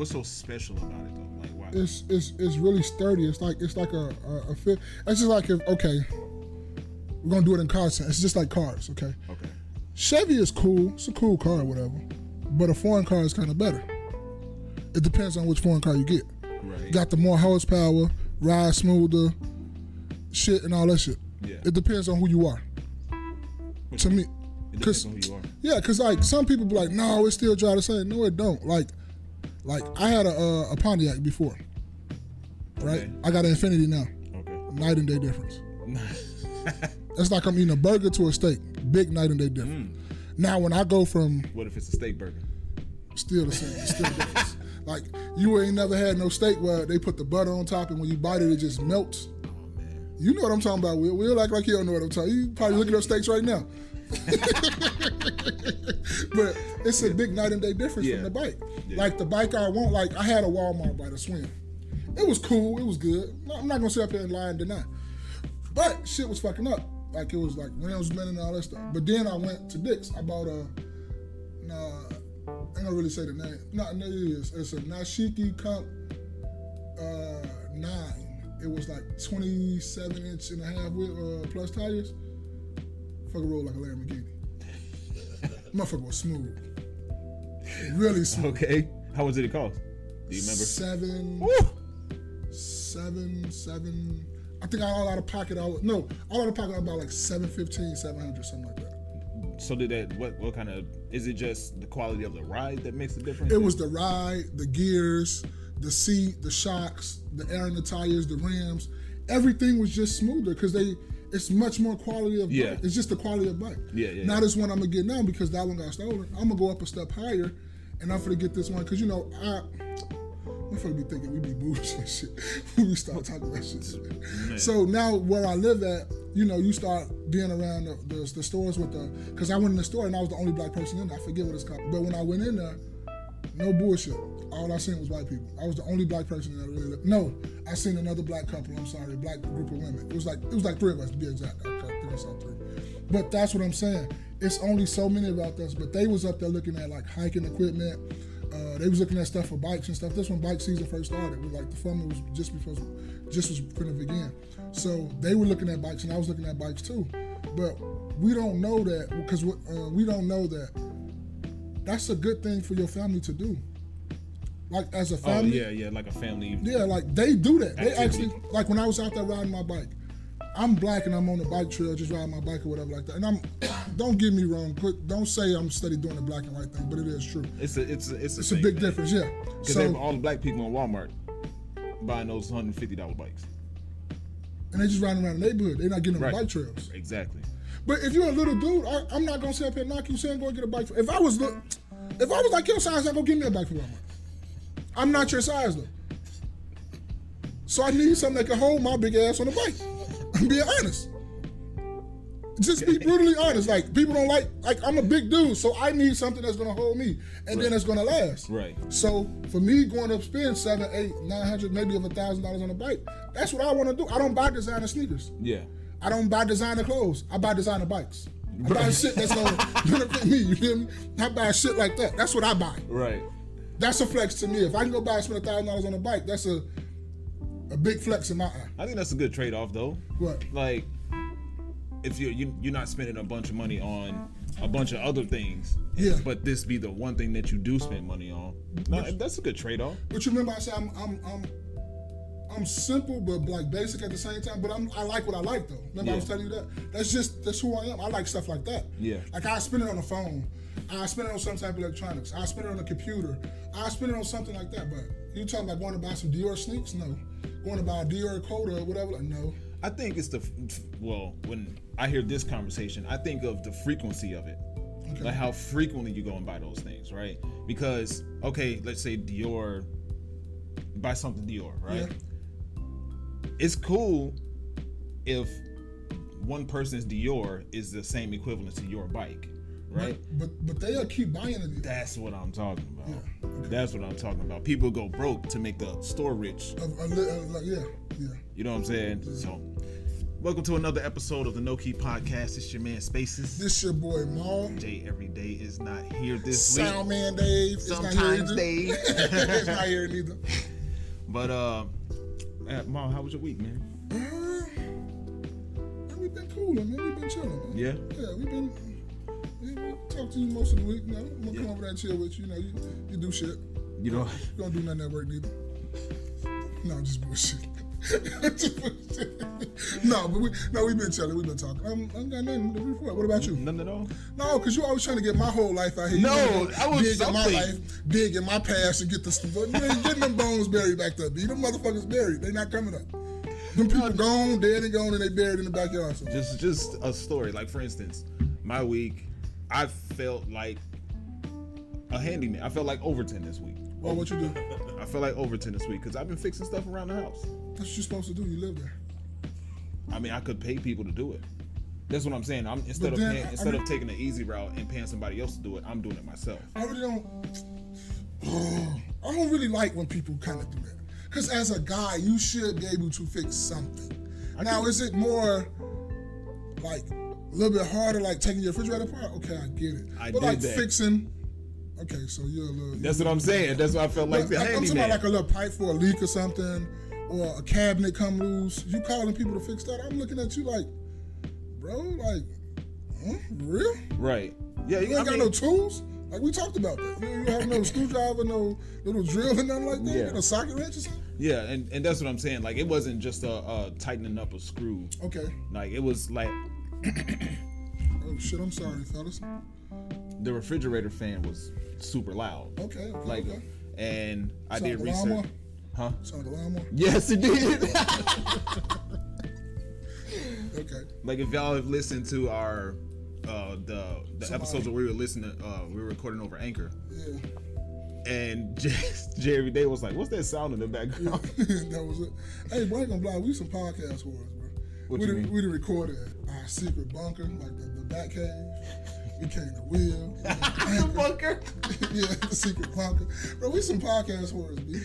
what's so special about it though? Like why? It's it's it's really sturdy. It's like it's like a a, a fit. It's just like if okay, we're gonna do it in car sense. It's just like cars. Okay. Okay. Chevy is cool. It's a cool car, whatever. But a foreign car is kind of better. It depends on which foreign car you get. Right. Got the more horsepower, ride smoother, shit, and all that shit. Yeah. It depends on who you are. What To me, It cause depends on who you are. yeah, cause like some people be like, no, it still drive the same. No, it don't. Like, like I had a uh, a Pontiac before, right? Okay. I got an Infiniti now. Okay. Night and day difference. That's like I'm eating a burger to a steak. Big night and day difference. Now when I go from what if it's a steak burger? still the same, still the difference. Like you ain't never had no steak where they put the butter on top and when you bite it, it just melts. Oh man. You know what I'm talking about, Will. Will act like you don't know what I'm talking. You probably looking up steaks right now. but it's a big night and day difference Yeah. from the bike. Yeah. Like the bike I want, like I had a Walmart bike, a Schwinn. It was cool, it was good. I'm not gonna sit up here and lie and deny. But shit was fucking up. Like it was like rims bending and all that stuff. But then I went to Dick's. I bought a nah, I ain't gonna really say the name. No, no, it is. It's a Nishiki Comp uh, nine. It was like 27 inch and a half with uh, plus tires. Fucker rolled like a Lamborghini. Motherfucker was smooth. Really smooth. Okay. How much did it cost? Do you remember? Seven, Woo! seven, seven. I think I all out of pocket. I was, no, all out of pocket. About like 715, 700, something like that. So did that? What? What kind of? Is it just the quality of the ride that makes the difference? It was the ride, the gears, the seat, the shocks, the air in the tires, the rims. Everything was just smoother because they. It's much more quality of Yeah. bike. It's just the quality of bike. Yeah, yeah, Now yeah. this one I'm gonna get now because that one got stolen. I'm gonna go up a step higher, and I'm gonna get this one because you know I. Motherfucker be thinking we be booze and shit when we start talking about shit. So now where I live at, you know, you start being around the, the, the stores with the, because I went in the store and I was the only black person in there. I forget what it's called. But when I went in there, no bullshit. All I seen was white people. I was the only black person there. Really. No, I seen another black couple. I'm sorry, black group of women. It was like it was like three of us to be exact. I think I saw three. But that's what I'm saying. It's only so many about us. But they was up there looking at like hiking equipment. Uh, they was looking at stuff for bikes and stuff. This when bike season first started. Was like the fun was just before, just was finna begin. So they were looking at bikes and I was looking at bikes too. But we don't know that because uh, we don't know that that's a good thing for your family to do. Like as a family. Oh family, yeah, yeah, like a family. yeah, like they do that. They actually like when I was out there riding my bike. I'm black and I'm on the bike trail, just riding my bike or whatever like that. And I'm, don't get me wrong, put, don't say I'm steady doing the black and white thing, but it is true. It's a it's a it's a, It's a big difference, yeah. Because So, all the black people in Walmart buying those hundred fifty dollar bikes. and they just riding around the neighborhood. They're not getting on Right. the bike trails. Exactly. But if you're a little dude, I, I'm not gonna sit up here and knock you saying go and get a bike. For, if I was look, if I was like your size, I'm gonna give me a bike for Walmart. I'm not your size though. So I need something that can hold my big ass on the bike. I'm being honest. Just be brutally honest. Like people don't like like I'm a big dude, so I need something that's gonna hold me and then it's gonna last. Right. So for me going up spend seven, eight, nine hundred, maybe of a thousand dollars on a bike, that's what I want to do. I don't buy designer sneakers. Yeah. I don't buy designer clothes. I buy designer bikes. I buy shit that's gonna benefit me. You feel me? I buy shit like that. That's what I buy. Right. That's a flex to me. If I can go buy and spend a thousand dollars on a bike, that's a a big flex in my eye. I think that's a good trade off though. What? Like if you you you're not spending a bunch of money on a bunch of other things. Yeah. But this be the one thing that you do spend money on. No, that's a good trade off. But you remember I said I'm I'm I'm I'm simple but like basic at the same time. But I'm I like what I like though. Remember I was telling you that? That's just that's who I am. I like stuff like that. Yeah. Like I spend it on the phone. I spend it on some type of electronics. I spend it on a computer. I spend it on something like that. But you talking about going to buy some Dior sneaks? No. Going to buy a Dior coat or whatever? No. I think it's the well, when I hear this conversation, I think of the frequency of it. Okay. Like how frequently you go and buy those things, right? Because okay, let's say Dior buy something Dior, right? Yeah. It's cool if one person's Dior is the same equivalent to your bike, right? But but they'll keep buying it. That's what I'm talking about. Yeah, okay. That's what I'm talking about. People go broke to make the store rich. Uh, uh, uh, like, yeah, yeah. You know what I'm saying? So Welcome to another episode of the No Key Podcast. It's your man Spaces. This your boy Maul. Jay every day is not here this Sound week. man Dave. is not here Sometimes either. Dave. it's not here neither. But uh, Mom, how was your week, man? Uh, man, we been cooling, man. We've been chilling, man. Yeah. Yeah, we've been. Yeah, talk to you most of the week. You know, I'm gonna come over there and chill with you. You know, you, you do shit. You know, You don't do nothing at work neither. No, I'm just bullshit. No, but we no, we been chilling. We been talking. I'm, I ain't got nothing to report. What about you? none at all. No, because you always trying to get my whole life out here. No, I was dig in my life, dig in my past, and get the stuff. Getting them bones buried back there, B. Them motherfuckers buried. They not coming up. Them people gone, dead and gone, and they buried in the backyard. So. Just just a story. Like for instance, my week, I felt like a handyman. I felt like Overton this week. Oh, what you do? I felt like Overton this week because I've been fixing stuff around the house. That's what you're supposed to do. You live there. I mean, I could pay people to do it. That's what I'm saying. I'm instead But of then, paying, I instead mean- of taking the easy route and paying somebody else to do it, I'm doing it myself. I really don't. I don't really like when people kind of do that. Because as a guy, you should be able to fix something. now, is it more like a little bit harder, like taking your refrigerator apart? Okay, I get it. I but did like that. fixing. Okay, so you're a little. That's what I'm saying. That's what I felt like But, the like, I'm talking about like a little pipe for a leak or something, or a cabinet come loose. You calling people to fix that? I'm looking at you like, bro, like, huh? real? right. Yeah, You I ain't got mean, no tools? Like we talked about that. You, you have no screwdriver, no little drill or nothing like that? Yeah. No socket wrench or something? yeah, and, and that's what I'm saying. Like it wasn't just a, a tightening up a screw. Okay. Like it was like Oh shit, I'm sorry, fellas. the refrigerator fan was super loud. Okay, okay, Like, okay. and I Sound did research. lawnmower? Huh? Sound like a lawnmower? Yes, it did. Okay. like if y'all have listened to our uh the the Somebody- episodes where we were listening uh we were recording over anchor Yeah. and every day was like what's that sound in the background that was it. Hey, ain't gonna lie, we some podcast bro. What we you mean? we recorded our secret bunker, like the, the back cave. We came to Will. came bunker yeah, the secret bunker. Bro, we some podcast horrors, B.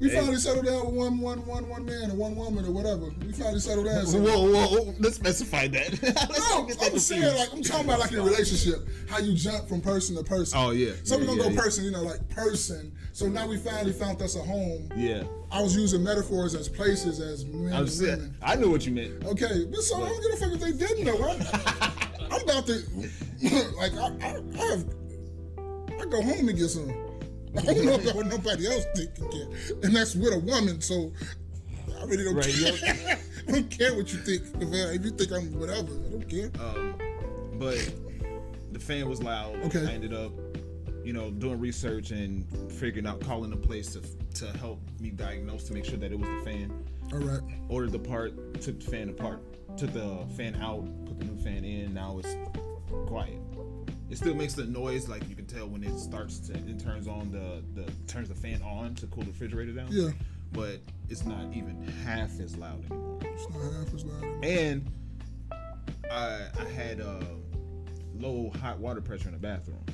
We Hey. finally settled down with one, one, one, one man and one woman or whatever. We finally settled down. So, whoa whoa let's specify that Let's no, get that I'm saying like I'm talking about like in a relationship, how you jump from person to person. Oh, yeah. So we Yeah, gonna yeah, go yeah. person, you know, like person. So now we finally found us a home. yeah I was using metaphors as places as men I'm saying. I knew what you meant Okay, but so I don't give a fuck if they didn't know. I'm, I'm about to like I, I, I have I go home and get some. I don't know what nobody else think and that's with a woman. So I really don't Right, care. I don't care what you think. If you think I'm whatever, I don't care. um but the fan was loud Okay. I ended up you know doing research and figuring out calling a place to to help me diagnose to make sure that it was the fan All right. ordered the part, took the fan apart, took the fan out, put the new fan in. Now it's quiet. It still makes the noise like you can tell when it starts to it turns on the the turns the fan on to cool the refrigerator down. Yeah. But it's not even half as loud anymore. It's not half as loud. And I I had uh, low hot water pressure in the bathroom.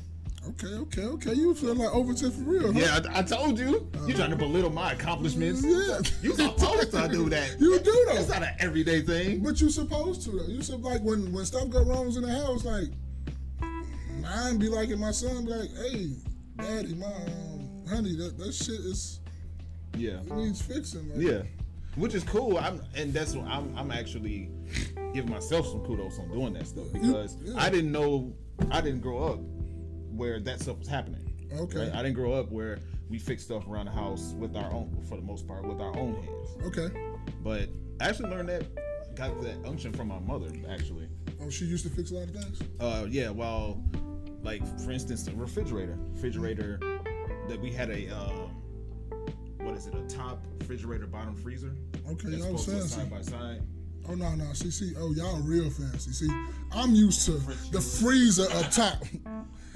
Okay, okay, okay. You feel like Overton for real? Huh? Yeah, I, I told you. You trying to belittle my accomplishments? Yeah. You supposed to do that. You do though. It's not an everyday thing. But you supposed to though. You should like when when stuff go wrong in the house, like mine be like, and my son be like, "Hey, daddy, my um, honey, that that shit is Yeah. it needs fixing." Like, Yeah, which is cool. I'm and that's what I'm. I'm actually giving myself some kudos on doing that stuff because yeah. I didn't know. I didn't grow up where that stuff was happening. Okay. right? I didn't grow up where we fix stuff around the house with our own, for the most part, with our own hands. Okay. But I actually learned that, got that unction from my mother. Actually, Oh, she used to fix a lot of things. uh, yeah. Well, like for instance, the refrigerator, refrigerator that we had a. Um, what is it? A top refrigerator, bottom freezer. Okay, y'all was supposed to fancy. side by side. Oh no, no, see, see, oh y'all real fancy. See, I'm used to the freezer up top,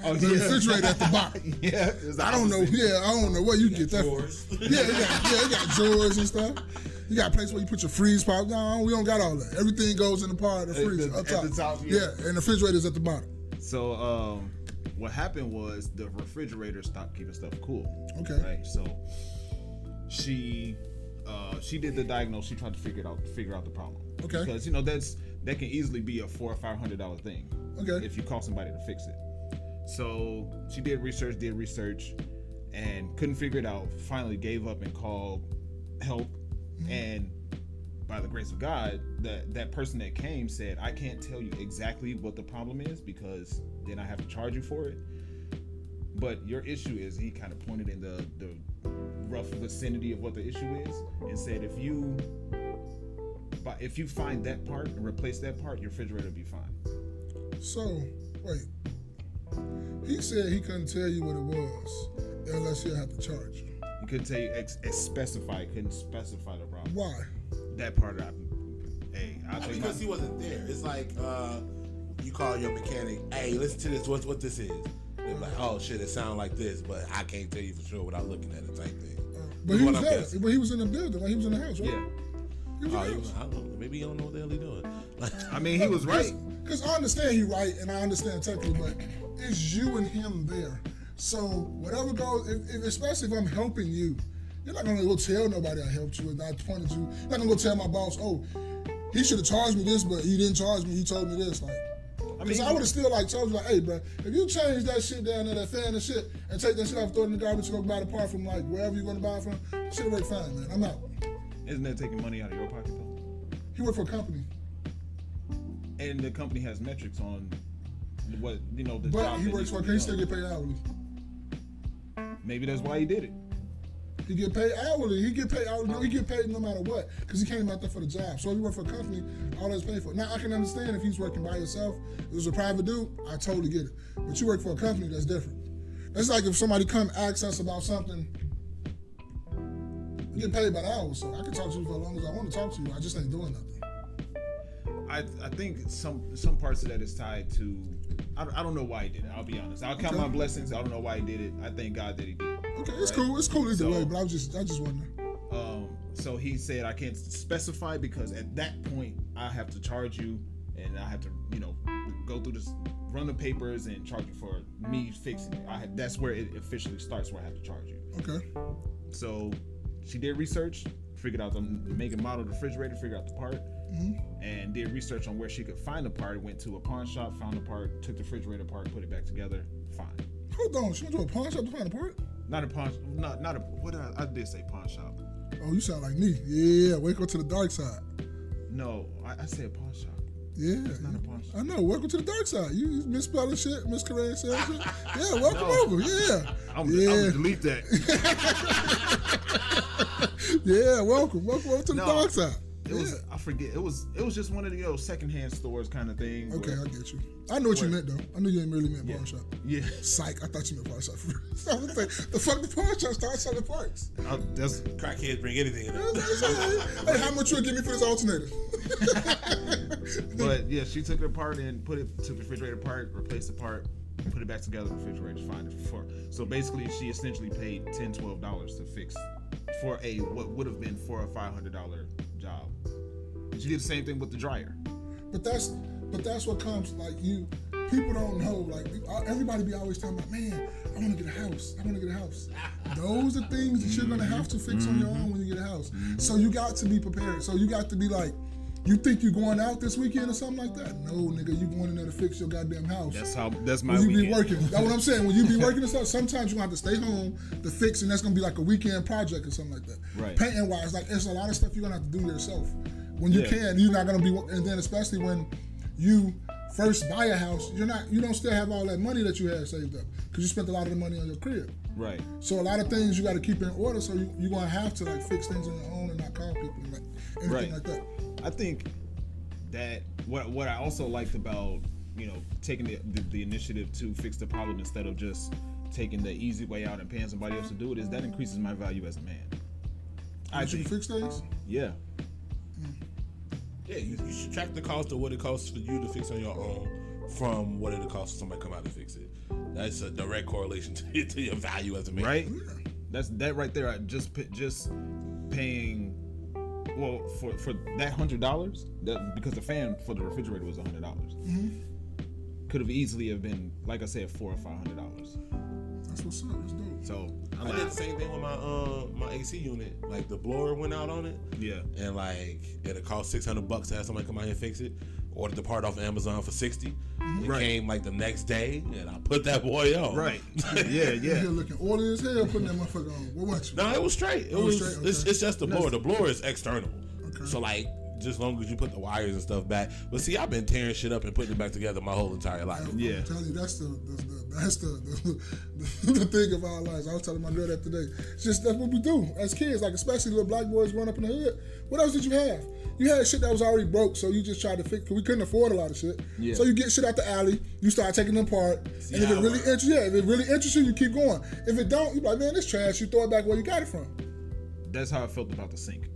Oh, the refrigerator at the bottom. yeah, I don't know. Yeah, I don't know where you get that from. Yeah, you got, yeah, you got drawers and stuff. You got a place where you put your freeze pop. No, we don't got all that. Everything goes in the part of the freezer the- up at top. the top, yeah. yeah, and the refrigerator's at the bottom. So, um, what happened was the refrigerator stopped keeping stuff cool. Okay. Right. So, she uh, she did the diagnose. She tried to figure it out, figure out the problem. Okay. Because you know that's that can easily be a four or five hundred dollar thing. Okay. If you call somebody to fix it. So she did research, did research, and couldn't figure it out. Finally gave up and called help. And by the grace of God, that that person that came said, I can't tell you exactly what the problem is because then I have to charge you for it. But your issue is he kind of pointed in the the rough vicinity of what the issue is and said if you but if you find that part and replace that part, your refrigerator will be fine. So, wait. He said he couldn't tell you what it was unless he'll have to charge you. You couldn't tell you ex, ex specify, couldn't specify the problem. Why? That part of I hey, I'll I take mean, my, because he wasn't there. It's like uh, you call your mechanic, hey, listen to this. What what this is? They're like, oh shit, it sounds like this, but I can't tell you for sure without looking at it. Type thing. But Is he was I'm there. guessing. But he was in the building. Like he was in the house, right? Yeah. He was Oh, in he the was, house. I don't know. Maybe he don't know what the hell he doing. I mean he was right. Because I understand he right and I understand technically, but it's you and him there. So whatever goes, if, if, especially if I'm helping you, you're not gonna go tell nobody I helped you and I pointed you. You're not gonna go tell my boss, oh, he should have charged me this, but he didn't charge me. He told me this. Like, I mean I would have still like told you like, hey, bro, if you change that shit down there, that fan and shit, and take that shit off, throw it in the garbage, go buy the part from like wherever you're gonna buy it from, shit work fine, man. I'm out. isn't that taking money out of your pocket though? He worked for a company, And the company has metrics on what you know the but job he works for. Can he still get paid hourly? Maybe that's why he did it. He get paid hourly. He get paid hourly. No, he get paid no matter what because he came out there for the job. So if you work for a company, all that's paid for. Now I can understand if he's working by himself. It was a private dude, I totally get it. But you work for a company, that's different. That's like if somebody come ask us about something. You get paid by the hour, so I can talk to you for as long as I want to talk to you. I just ain't doing nothing. I, I think some some parts of that is tied to I, I don't know why he did it. I'll be honest. I'll count Okay. my blessings. I don't know why he did it. I thank God that he did. it, Okay, it's right? cool. It's cool either So- way. But I was just, I just wondering. Um, so he said I can't specify because at that point I have to charge you and I have to you know go through this run the papers and charge you for me fixing it. I have, that's where it officially starts where I have to charge you. Okay. So she did research, figured out the make and model of the refrigerator, figured out the part, Mm-hmm. and did research on where she could find the part. Went to a pawn shop, found the part, took the refrigerator apart, put it back together. Fine. Hold on. She went to a pawn shop to find a part. Not a pawn, not not a what did I, I did say pawn shop. Oh, you sound like me. Yeah, wake up to the dark side. No, I, I said pawn shop. Yeah, not a pawn shop. I know. Welcome to the dark side. You misspelling shit, miscorrecting shit. Yeah, welcome over. Yeah, I'm, yeah, I'm gonna delete that. yeah. Welcome, welcome over to the No, dark side. It was I forget. It was it was just one of the know secondhand stores kind of thing. Okay, where- I get you. I know what you meant though. I knew you didn't really meant Yeah. pawn shop. yeah. Psych. I thought you meant pawn shop. I was like, the fuck the pawn shop start selling parts. I, that's Crackheads bring anything in. I was like, hey, how much you give me for this alternator? But yeah, she took it apart and put it took the refrigerator apart, replaced the part, put it back together. The refrigerator's fine. For so basically, she essentially paid 10 dollars to fix for a what would have been four or five hundred dollar job. And she did the same thing with the dryer. But that's but that's what comes like you. People don't know. Like everybody be always talking about, man, I want to get a house. I want to get a house. Those are things that you're gonna have to fix on your own when you get a house. So you got to be prepared. So you got to be like, you think you're going out this weekend or something like that? No, nigga, you going in there to fix your goddamn house. That's how. That's my when you be working. That's what I'm saying. When you be working and stuff, sometimes you gonna have to stay home to fix, and that's gonna be like a weekend project or something like that. Right. Painting wise, like it's a lot of stuff you're gonna have to do yourself. When you Yeah. can, you're not gonna be, and then especially when you first buy a house, you're not, you don't still have all that money that you had saved up because you spent a lot of the money on your crib. Right. So a lot of things you got to keep in order. So you, you're gonna have to like fix things on your own and not call people and like anything Right. like that. I think that what what I also liked about you know taking the, the, the initiative to fix the problem instead of just taking the easy way out and paying somebody else to do it is that increases my value as a man. I you think, fix things. yeah, Yeah, you, you should track the cost of what it costs for you to fix on your own from what it costs for somebody to come out and fix it. That's a direct correlation to, to your value as a man. right. That's that right there. I just just paying. Well, for for that hundred dollars, because the fan for the refrigerator was a hundred dollars, could have easily have been like I said four or five hundred dollars. That's what's up. That's dope. So I'm I like, did the same thing with my uh my AC unit. Like the blower went out on it, yeah, and like it'll cost six hundred bucks to have somebody come out here and fix it. Ordered the part off Amazon for sixty. It Right. came like the next day, and I put that boy on. right, yeah, yeah. You yeah. here looking oily as hell, putting that motherfucker on. What want you? No, it was straight. It Oh, was. straight, It's, okay. it's just the blower. The blower is external. Okay. So like, just long as you put the wires and stuff back. But see, I've been tearing shit up and putting it back together my whole entire life. Yeah. I'm telling you, that's the, the, the that's the the, the thing of our lives. I was telling my girl that today. It's just that's what we do as kids, like especially little black boys growing up in the hood. What else did you have? You had shit that was already broke, so you just tried to fix. Cause we couldn't afford a lot of shit. Yeah. So you get shit out the alley. You start taking them apart, and if it really interests, yeah, if it really interests you, you keep going. If it don't, you be like, man, this trash. You throw it back where you got it from. That's how I felt about the sink.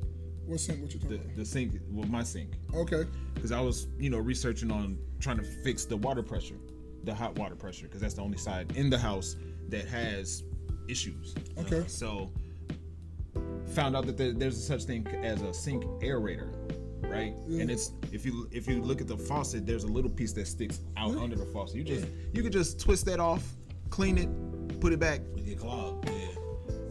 What sink? what you The, talking the sink, well, my sink. Okay. because I was, you know, researching on trying to fix the water pressure, the hot water pressure, because that's the only side in the house that has issues. Okay. Uh, so, found out that there, there's a such thing as a sink aerator, right? And mm. it's if you if you look at the faucet, there's a little piece that sticks out under the faucet. You just you could just twist that off, clean it, put it back, We get clogged. Yeah.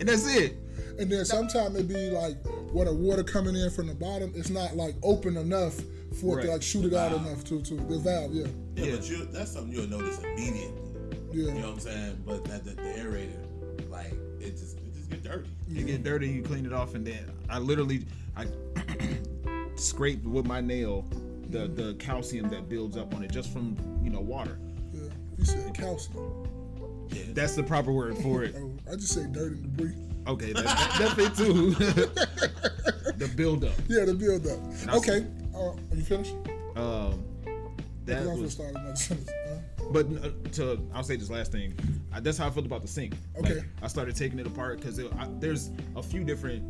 and that's it. And then sometimes it be like where the water coming in from the bottom, it's not like open enough for it to like shoot it out enough to to the valve. Yeah, Yeah, Yeah. but you that's something you'll notice immediately. yeah. You know what I'm saying? But that the, the aerator, You get dirty, you clean it off, and then I literally I scraped with my nail the the calcium that builds up on it just from you know water. yeah. You said calcium. Yeah. That's the proper word for it. Oh, I just say dirt and debris. Okay, that, that, too. the buildup. Yeah, the build up. Okay, uh, are you finished? Um, that was was, started my sentence. Uh, but uh, to I'll say this last thing. I, that's how I felt about the sink. Like, Okay. I started taking it apart because there's a few different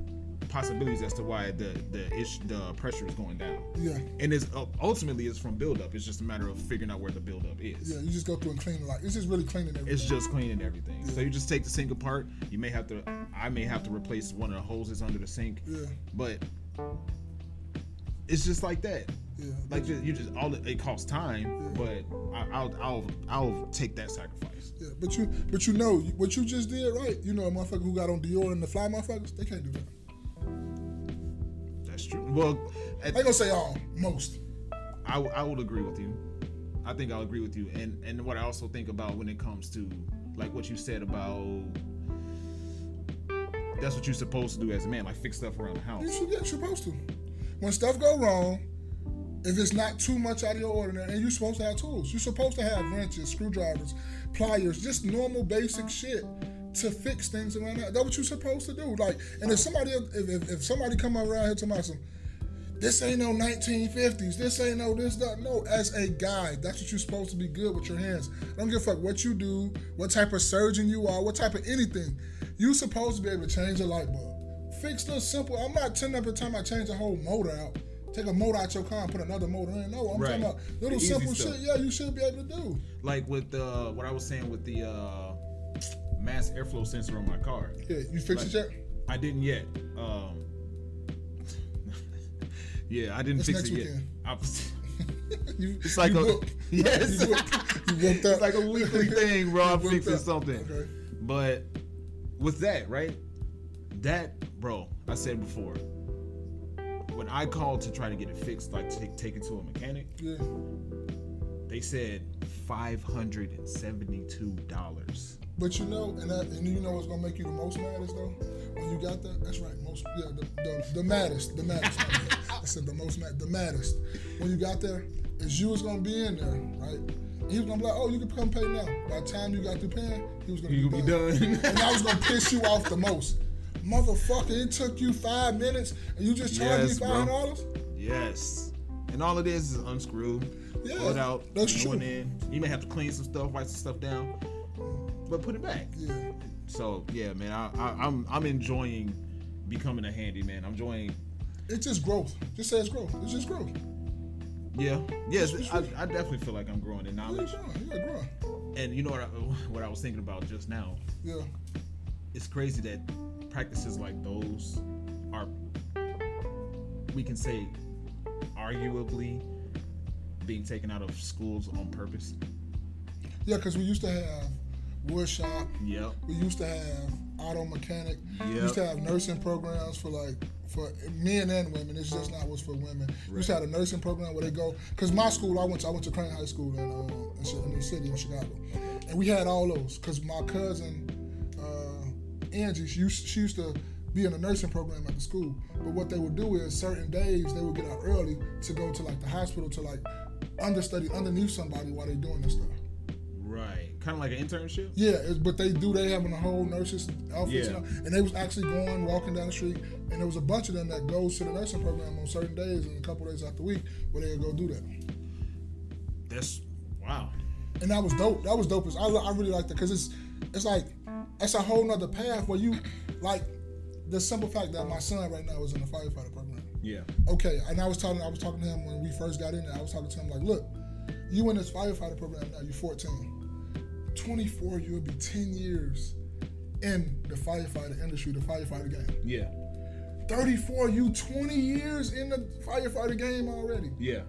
possibilities as to why the the ish the pressure is going down. yeah, And it's uh, ultimately it's from buildup. It's just a matter of figuring out where the buildup is. yeah. You just go through and clean it. Like it's just really cleaning everything. It's just cleaning everything. So you just take the sink apart. You may have to. I may have to replace one of the hoses under the sink. Yeah. But it's just like that. yeah. Like you just all it, costs time, but I, I'll I'll I'll take that sacrifice. Yeah, but you, but you know what you just did, right? You know a motherfucker who got on Dior and the fly motherfuckers, they can't do that. That's true. Well, I gonna say all, most. I I would agree with you. I think I'll agree with you. And and what I also think about when it comes to like what you said about that's what you're supposed to do as a man, like fix stuff around the house. You should, yeah, you're supposed to. When stuff go wrong, if it's not too much out of your ordinary, and you're supposed to have tools, you're supposed to have wrenches, screwdrivers, pliers, just normal basic shit to fix things around that. That's what you're supposed to do. Like, and if somebody, if, if, if somebody come around here to my some, this ain't no 1950s. This ain't no this that. No, as a guy, that's what you're supposed to be good with your hands. I don't give a fuck what you do, what type of surgeon you are, what type of anything. You supposed to be able to change a light bulb. Fix the simple. I'm not telling every time I change a whole motor out. Take a motor out your car and put another motor in. No, I'm Right. talking about little simple stuff. shit. Yeah, you should be able to do. like with uh, what I was saying with the uh, mass airflow sensor on my car. Yeah, you fix it yet? I didn't yet. Um, yeah, I didn't It's fix it yet. weekend. Was- You, it's like a yes, You. You it's like a weekly thing, bro. I'm fixing something. Okay. But with that, right? That, bro, I said before. When I called to try to get it fixed, like take take it to a mechanic, Yeah. they said five hundred and seventy-two dollars. But you know, and that, and you know what's gonna make you the most maddest though? When you got that, that's right. Most yeah, the the, the maddest, the maddest. I said the most mad, the maddest. When you got there, is you was gonna be in there, right? He was gonna be like, oh, you can come pay now. By the time you got through paying, he was gonna You be, be done. and that was gonna piss you off the most. Motherfucker, it took you five minutes and you just charged Yes, me five dollars? yes. And all it is is unscrew, Yeah, pull it out, that's true. in. You may have to clean some stuff, wipe some stuff down, but put it back. Yeah. So yeah, man, I, I, I'm I'm enjoying becoming a handyman. I'm enjoying. It's just growth. Just say it's growth. It's just growth. Yeah, yes, It's- I, I definitely feel like I'm growing in knowledge. growing. You're growing. And you know what I, what I was thinking about just now? Yeah. It's crazy that practices like those are, we can say, arguably being taken out of schools on purpose. Yeah, because we used to have wood shop. Yep. We used to have auto mechanic. We used to have nursing programs for like for men and women. It's just not what's for women. We used to have a nursing program where they go because my school I went to I went to Crane High School in, uh, in, in the city in Chicago, and we had all those because my cousin Angie she used, she used to be in a nursing program at the school. But what they would do is certain days they would get out early to go to like the hospital to like understudy underneath somebody while they're doing this stuff. Right. Kind of like an internship. Yeah, but they do. They having a whole nurses outfits, Yeah. and, and they was actually going walking down the street, and there was a bunch of them that goes to the nursing program on certain days and a couple days out the week where they would go do that. That's wow. And that was dope. That was dope. I, I really like that because it's it's like it's a whole nother path where you like the simple fact that my son right now is in the firefighter program. Yeah. Okay, and I was talking I was talking to him when we first got in there. I was talking to him like, look, you in this firefighter program now. You're 14. 24, you'll be 10 years in the firefighter industry, the firefighter game. Yeah. 34, you 20 years in the firefighter game already. Yeah.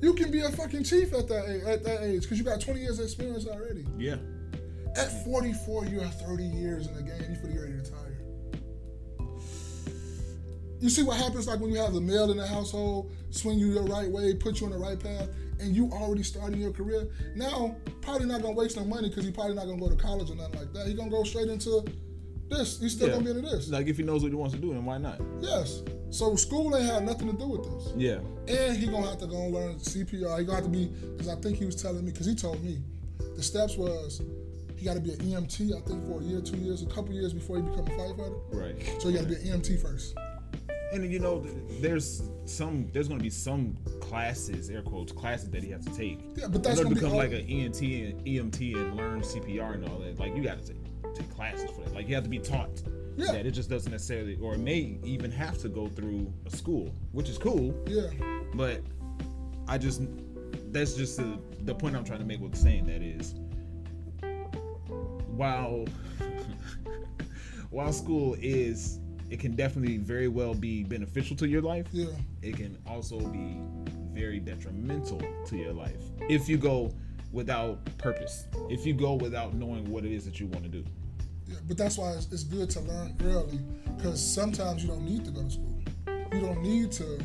You can be a fucking chief at that age, at that age because you got 20 years of experience already. Yeah. At 44, you're 30 years in the game. You feel you're ready to retire. You see what happens like when you have the male in the household swing you the right way, put you on the right path, and you already starting your career. Now, probably not gonna waste no money because he probably not gonna go to college or nothing like that. He gonna go straight into this. He's still Yeah. gonna be into this. Like if he knows what he wants to do, then why not? Yes. So school ain't had nothing to do with this. Yeah. And he gonna have to go and learn CPR. He gonna have to be because I think he was telling me because he told me the steps was he got to be an EMT. I think for a year, two years, a couple years before he become a firefighter. Right. So he got to be an EMT first. And you know, there's some, there's going to be some classes, air quotes, classes that he has to take. Yeah, but that's in gonna to be become like an ENT and EMT and learn CPR and all that. Like you got to take, take classes for that. Like you have to be taught Yeah. that. It just doesn't necessarily, or it may even have to go through a school, which is cool. Yeah. But I just, that's just the, the point I'm trying to make with saying that is, while while school is, it can definitely very well be beneficial to your life. Yeah. It can also be very detrimental to your life if you go without purpose. If you go without knowing what it is that you want to do. Yeah. But that's why it's, it's good to learn early because sometimes you don't need to go to school. You don't need to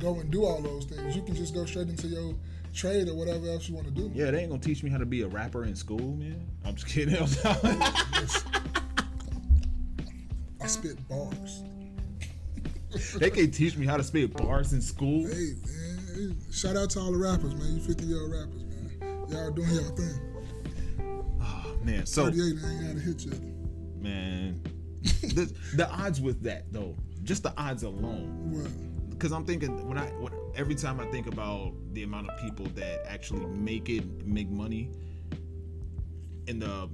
go and do all those things. You can just go straight into your trade or whatever else you want to do. Yeah, they ain't gonna teach me how to be a rapper in school, man. I'm just kidding. I spit bars. they can't teach me how to spit bars in school. Hey man, shout out to all the rappers, man. You 50 year old rappers, man. Y'all doing y'all thing. Oh, man, so 38 ain't had a hit yet. man, the, the odds with that though, just the odds alone. What? Because I'm thinking when I when, every time I think about the amount of people that actually make it make money in the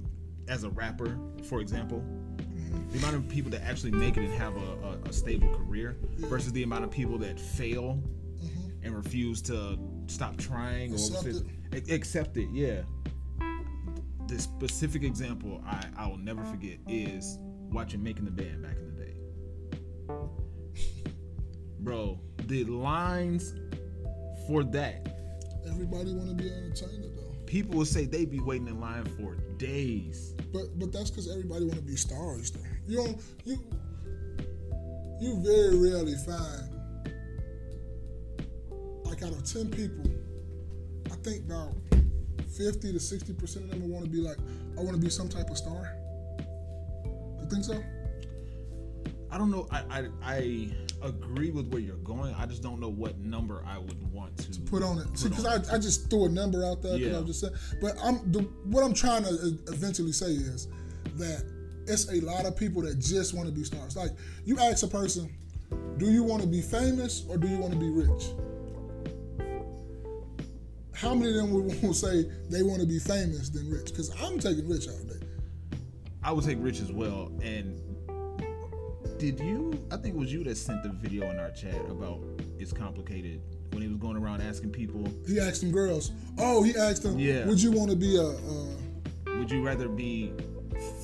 as a rapper, for example, mm-hmm. the amount of people that actually make it and have a, a, a stable career versus the amount of people that fail mm-hmm. and refuse to stop trying or Accept a- accept it. Yeah. The specific example I I will never forget is watching Making the Band back in the day bro the lines for that Everybody want to be an entertainer though. people will say they'd be waiting in line for days But but that's because everybody want to be stars though. You don't you you very rarely find like out of ten people, I think about fifty to sixty percent of them want to be like, I want to be some type of star. You think so? i don't know I, I i agree with where you're going i just don't know what number i would want to Put on it. See, because I, I just threw a number out there. 'cause I Yeah. was just saying. But I'm the, what I'm trying to uh, eventually say is that it's a lot of people that just want to be stars. Like you ask a person, do you want to be famous or do you want to be rich? How many of them would will say they want to be famous than rich? Because I'm taking rich all day. i would take rich as well and did you i think it was you that sent the video in our chat about it's complicated when he was going around asking people He asked them girls. Oh, he asked them. Yeah. Would you want to be a? Uh, would you rather be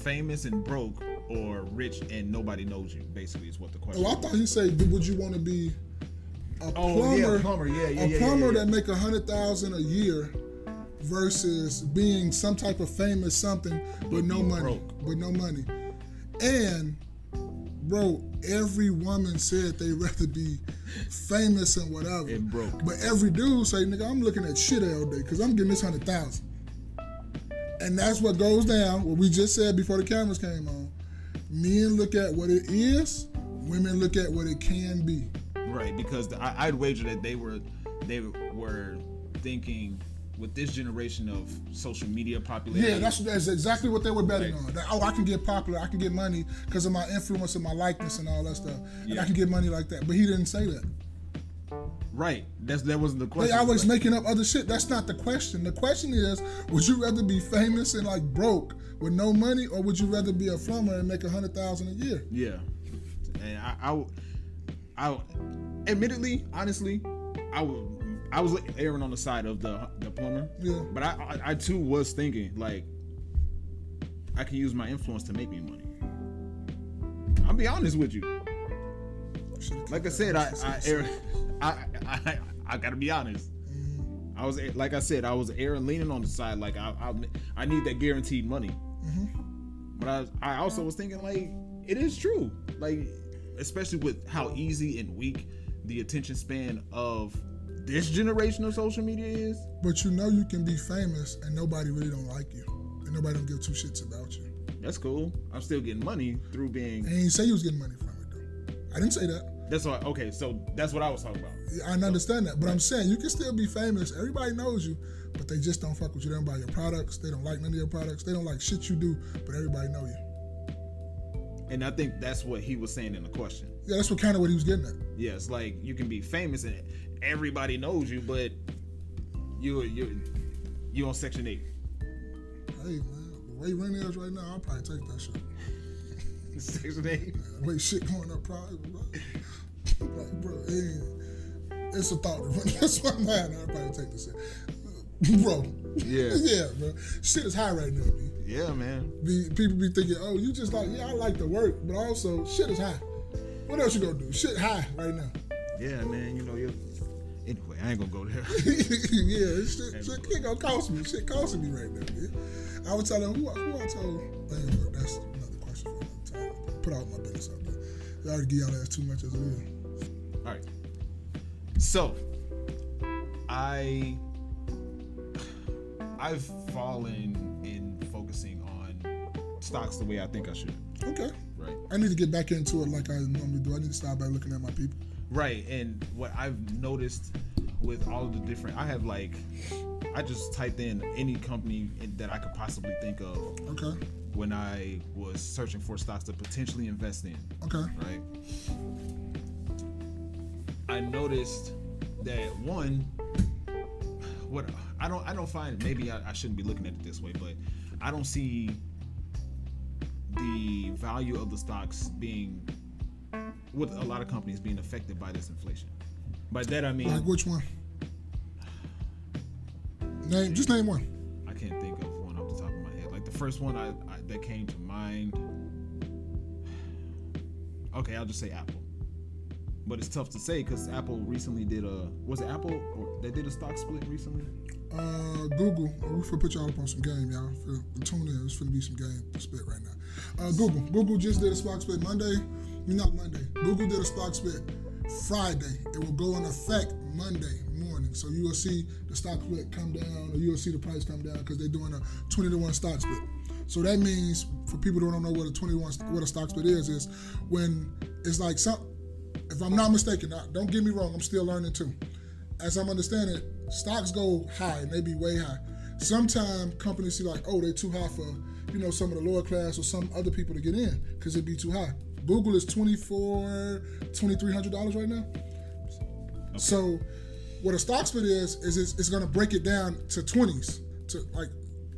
famous and broke or rich and nobody knows you basically is what the question oh, I thought he said, would you want to be a Oh, plumber? yeah, plumber. Yeah, yeah, a yeah, plumber yeah, yeah. that make a hundred thousand a year, versus being some type of famous something but no money, broke. with no money. And bro, every woman said they'd rather be famous and whatever. And broke. But every dude say, nigga, I'm looking at shit all day because I'm getting this hundred thousand. And that's what goes down, what we just said before the cameras came on. Men look at what it is, women look at what it can be. Right, because the, I, I'd wager that they were they were thinking with this generation of social media popularity. Yeah, that's that's exactly what they were betting on. That, oh, I can get popular, I can get money because of my influence and my likeness and all that stuff. And I can get money like that. But he didn't say that. right. That's that wasn't the question. They always Like, making up other shit. That's not the question. The question is, would you rather be famous and like broke with no money, or would you rather be a plumber and make a hundred thousand a year? Yeah, and I, I, I admittedly, honestly, I w- I was erring on the side of the the plumber. Yeah. But I, I, I too was thinking like, I can use my influence to make me money. I'll be honest with you. Like I said, I, I, err, I, I, I gotta be honest. Mm-hmm. I was like I said, I was erring, leaning on the side. Like I, I, I need that guaranteed money. Mm-hmm. But I, I also was thinking like it is true. Like especially with how easy and weak the attention span of this generation of social media is. But you know you can be famous and nobody really don't like you, and nobody don't give two shits about you. That's cool. I'm still getting money through being. And you say you was getting money from it though. I didn't say that. That's what. Okay, so that's what I was talking about. I understand that, but I'm saying you can still be famous. Everybody knows you, but they just don't fuck with you. They don't buy your products. They don't like none of your products. They don't like shit you do, but everybody know you. And I think that's what he was saying in the question. Yeah, that's what kind of what he was getting at. Yeah, it's like you can be famous and everybody knows you, but you you you on Section Eight. Hey man, the way rent is right now, I'll probably take that shit. Section Eight. The way shit going up, probably. Bro. like, bro, ain't- it's a thought. That's I'm at. I'll probably take this shit. Bro. Yeah. yeah, bro. Shit is high right now. Yeah, man. be people be thinking, oh, you just like, yeah, I like the work, but also shit is high. What else you gonna do? Shit high right now. Yeah, man. You know you. Anyway, I ain't gonna go there. yeah, shit, shit ain't gonna cost me. Shit costing me right now, man. I was telling who, who I told. Anyway, that's another question for another time. Put all my business out there. Y'all already give y'all ass too much as it is. All right. So, I I've fallen in focusing on stocks the way I think I should. Okay. Right. I need to get back into it like I normally do. I need to start by looking at my people. Right. And what I've noticed with all of the different, I have like, I just typed in any company that I could possibly think of Okay. when I was searching for stocks to potentially invest in. Okay. right? I noticed that one, what I don't I don't find maybe I, I shouldn't be looking at it this way, but I don't see the value of the stocks being with a lot of companies being affected by this inflation. By that I mean Like which one? Name just name one. I can't think of one off the top of my head. Like the first one I, I that came to mind. Okay, I'll just say Apple. But it's tough to say because Apple recently did a was it Apple or they did a stock split recently? Uh, Google. We finna put y'all up on some game, y'all. Finna, tune in. it's gonna be some game split right now. Uh, Google. Google just did a stock split Monday. Not Monday. Google did a stock split Friday. It will go in effect Monday morning. So you will see the stock split come down, or you will see the price come down because they're doing a 20 to one stock split. So that means for people who don't know what a 21 what a stock split is, is when it's like some. If I'm not mistaken, don't get me wrong. I'm still learning too as I'm understanding stocks go high and they be way high. Sometimes companies see like, oh, they're too high for, you know, some of the lower class or some other people to get in because it'd be too high. Google is 24 $2,300 right now. So what a stock split is, is it's, it's going to break it down to 20s. To like,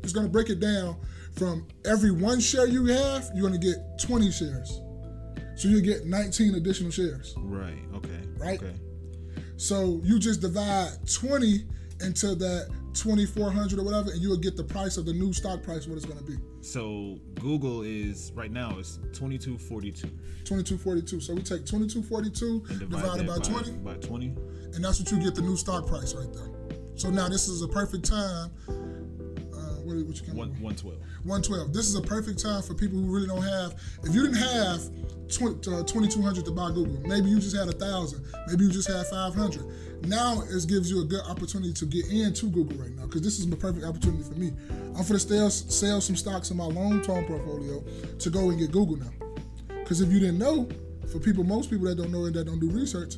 it's going to break it down from every one share you have, you're going to get 20 shares. So you get 19 additional shares. Right. Okay. Right. Okay. So you just divide 20 into that 2400 or whatever, and you'll get the price of the new stock price, what it's going to be. So Google is right now it's twenty two forty two 2242. So we take 2242 and divided by that 20, by twenty. and that's what you get the new stock price right there. So now this is a perfect time What, what you One one twelve. 112. This is a perfect time for people who really don't have. If you didn't have 20, uh, 2200 to buy Google, maybe you just had a thousand, maybe you just had 500. Now it gives you a good opportunity to get into Google right now because this is the perfect opportunity for me. I'm for to sell, sell some stocks in my long-term portfolio to go and get Google now. Because if you didn't know, for people, most people that don't know and that don't do research,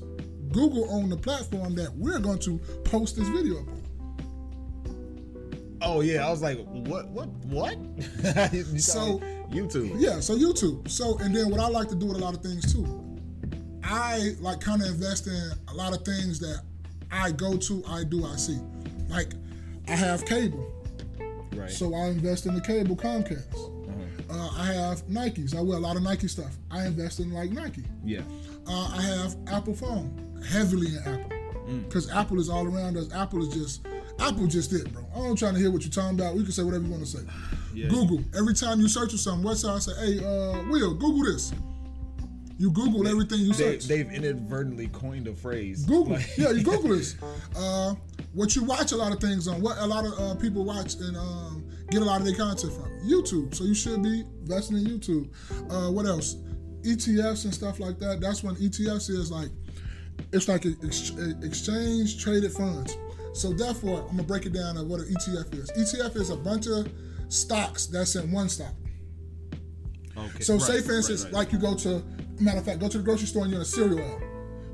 Google own the platform that we're going to post this video upon. Oh yeah, I was like, what, what, what? You So- YouTube. Yeah, so YouTube. So and then what I like to do with a lot of things too, I like kind of invest in a lot of things that I go to, I do, I see. Like I have cable, Right. so I invest in the cable Comcast. Uh, I have Nikes. I wear a lot of Nike stuff. I invest in like Nike. yeah. Uh, I have Apple phone, heavily in Apple, because Apple is all around us. Apple is just Apple just it, bro. I'm trying to hear what you're talking about. We can say whatever you want to say. Yeah. Google. Every time you search for something, what's I say? Hey, uh, Will, Google this. You Google everything you They, search. they've inadvertently coined a phrase. Google. Like- yeah, you Google this. Uh, what you watch a lot of things on. What a lot of uh, people watch and um, get a lot of their content from YouTube. So you should be investing in YouTube. Uh, what else? ETFs and stuff like that. That's when ETFs is like it's like ex- exchange traded funds. So therefore, I'm gonna break it down of what an ETF is. ETF is a bunch of stocks that's in one stock. Okay. So say for instance, right, right. like you go to matter of fact, go to the grocery store and you're in a cereal aisle.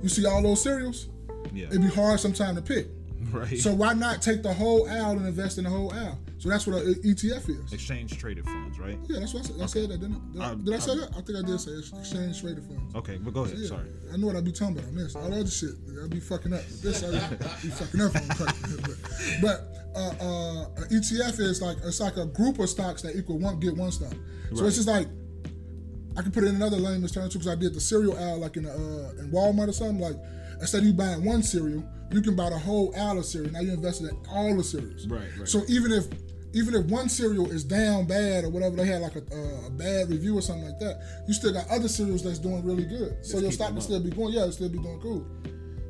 You see all those cereals. yeah. It'd be hard sometime to pick. right. So why not take the whole aisle and invest in the whole aisle? So that's what an ETF is. exchange traded funds, right? Yeah, that's what I said. I said that, didn't I? Did, I, did I say um, that? I think I did say exchange traded funds. Okay, but go ahead. Yeah, Sorry. I know what I be talking about on this. All the other shit, I be fucking up. This I be fucking up on. but but uh, uh, an ETF is like it's like a group of stocks that equal one get one stock. So it's just like I could put it in another layman's terms too, because I did the cereal aisle like in uh, in Walmart or something. Like instead of you buying one cereal, you can buy the whole aisle of cereal. Now you invested in all the cereals. Right, right. So even if even if one cereal is down bad or whatever, they had like a, uh, a bad review or something like that, you still got other cereals that's doing really good. So your stock will still be going. Yeah, it'll still be doing cool.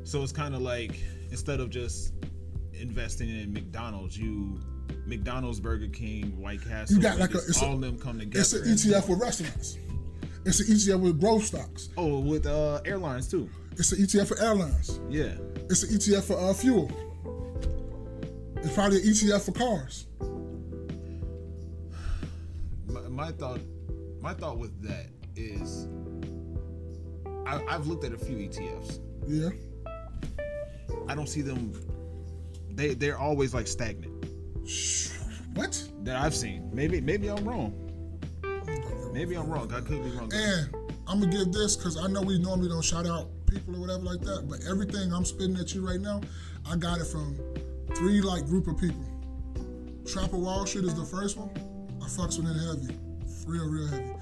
So it's kind of like instead of just investing in McDonald's, you McDonald's, Burger King, White Castle, You got like a- just a- all of them come together. It's an ETF with restaurants. It's an ETF with growth stocks. Oh, with uh, airlines too. It's an ETF for airlines. Yeah. It's an ETF for uh, fuel. It's probably an ETF for cars. My, my thought, my thought with that is, I, I've looked at a few ETFs. Yeah. I don't see them. They they're always like stagnant. What? That I've seen. Maybe maybe I'm wrong. Maybe I'm wrong. I could be wrong. And I'm gonna give this because I know we normally don't shout out people or whatever like that, but everything I'm spitting at you right now, I got it from three like group of people. Trapper Wall Street is the first one. I fucks with him heavy, real real heavy.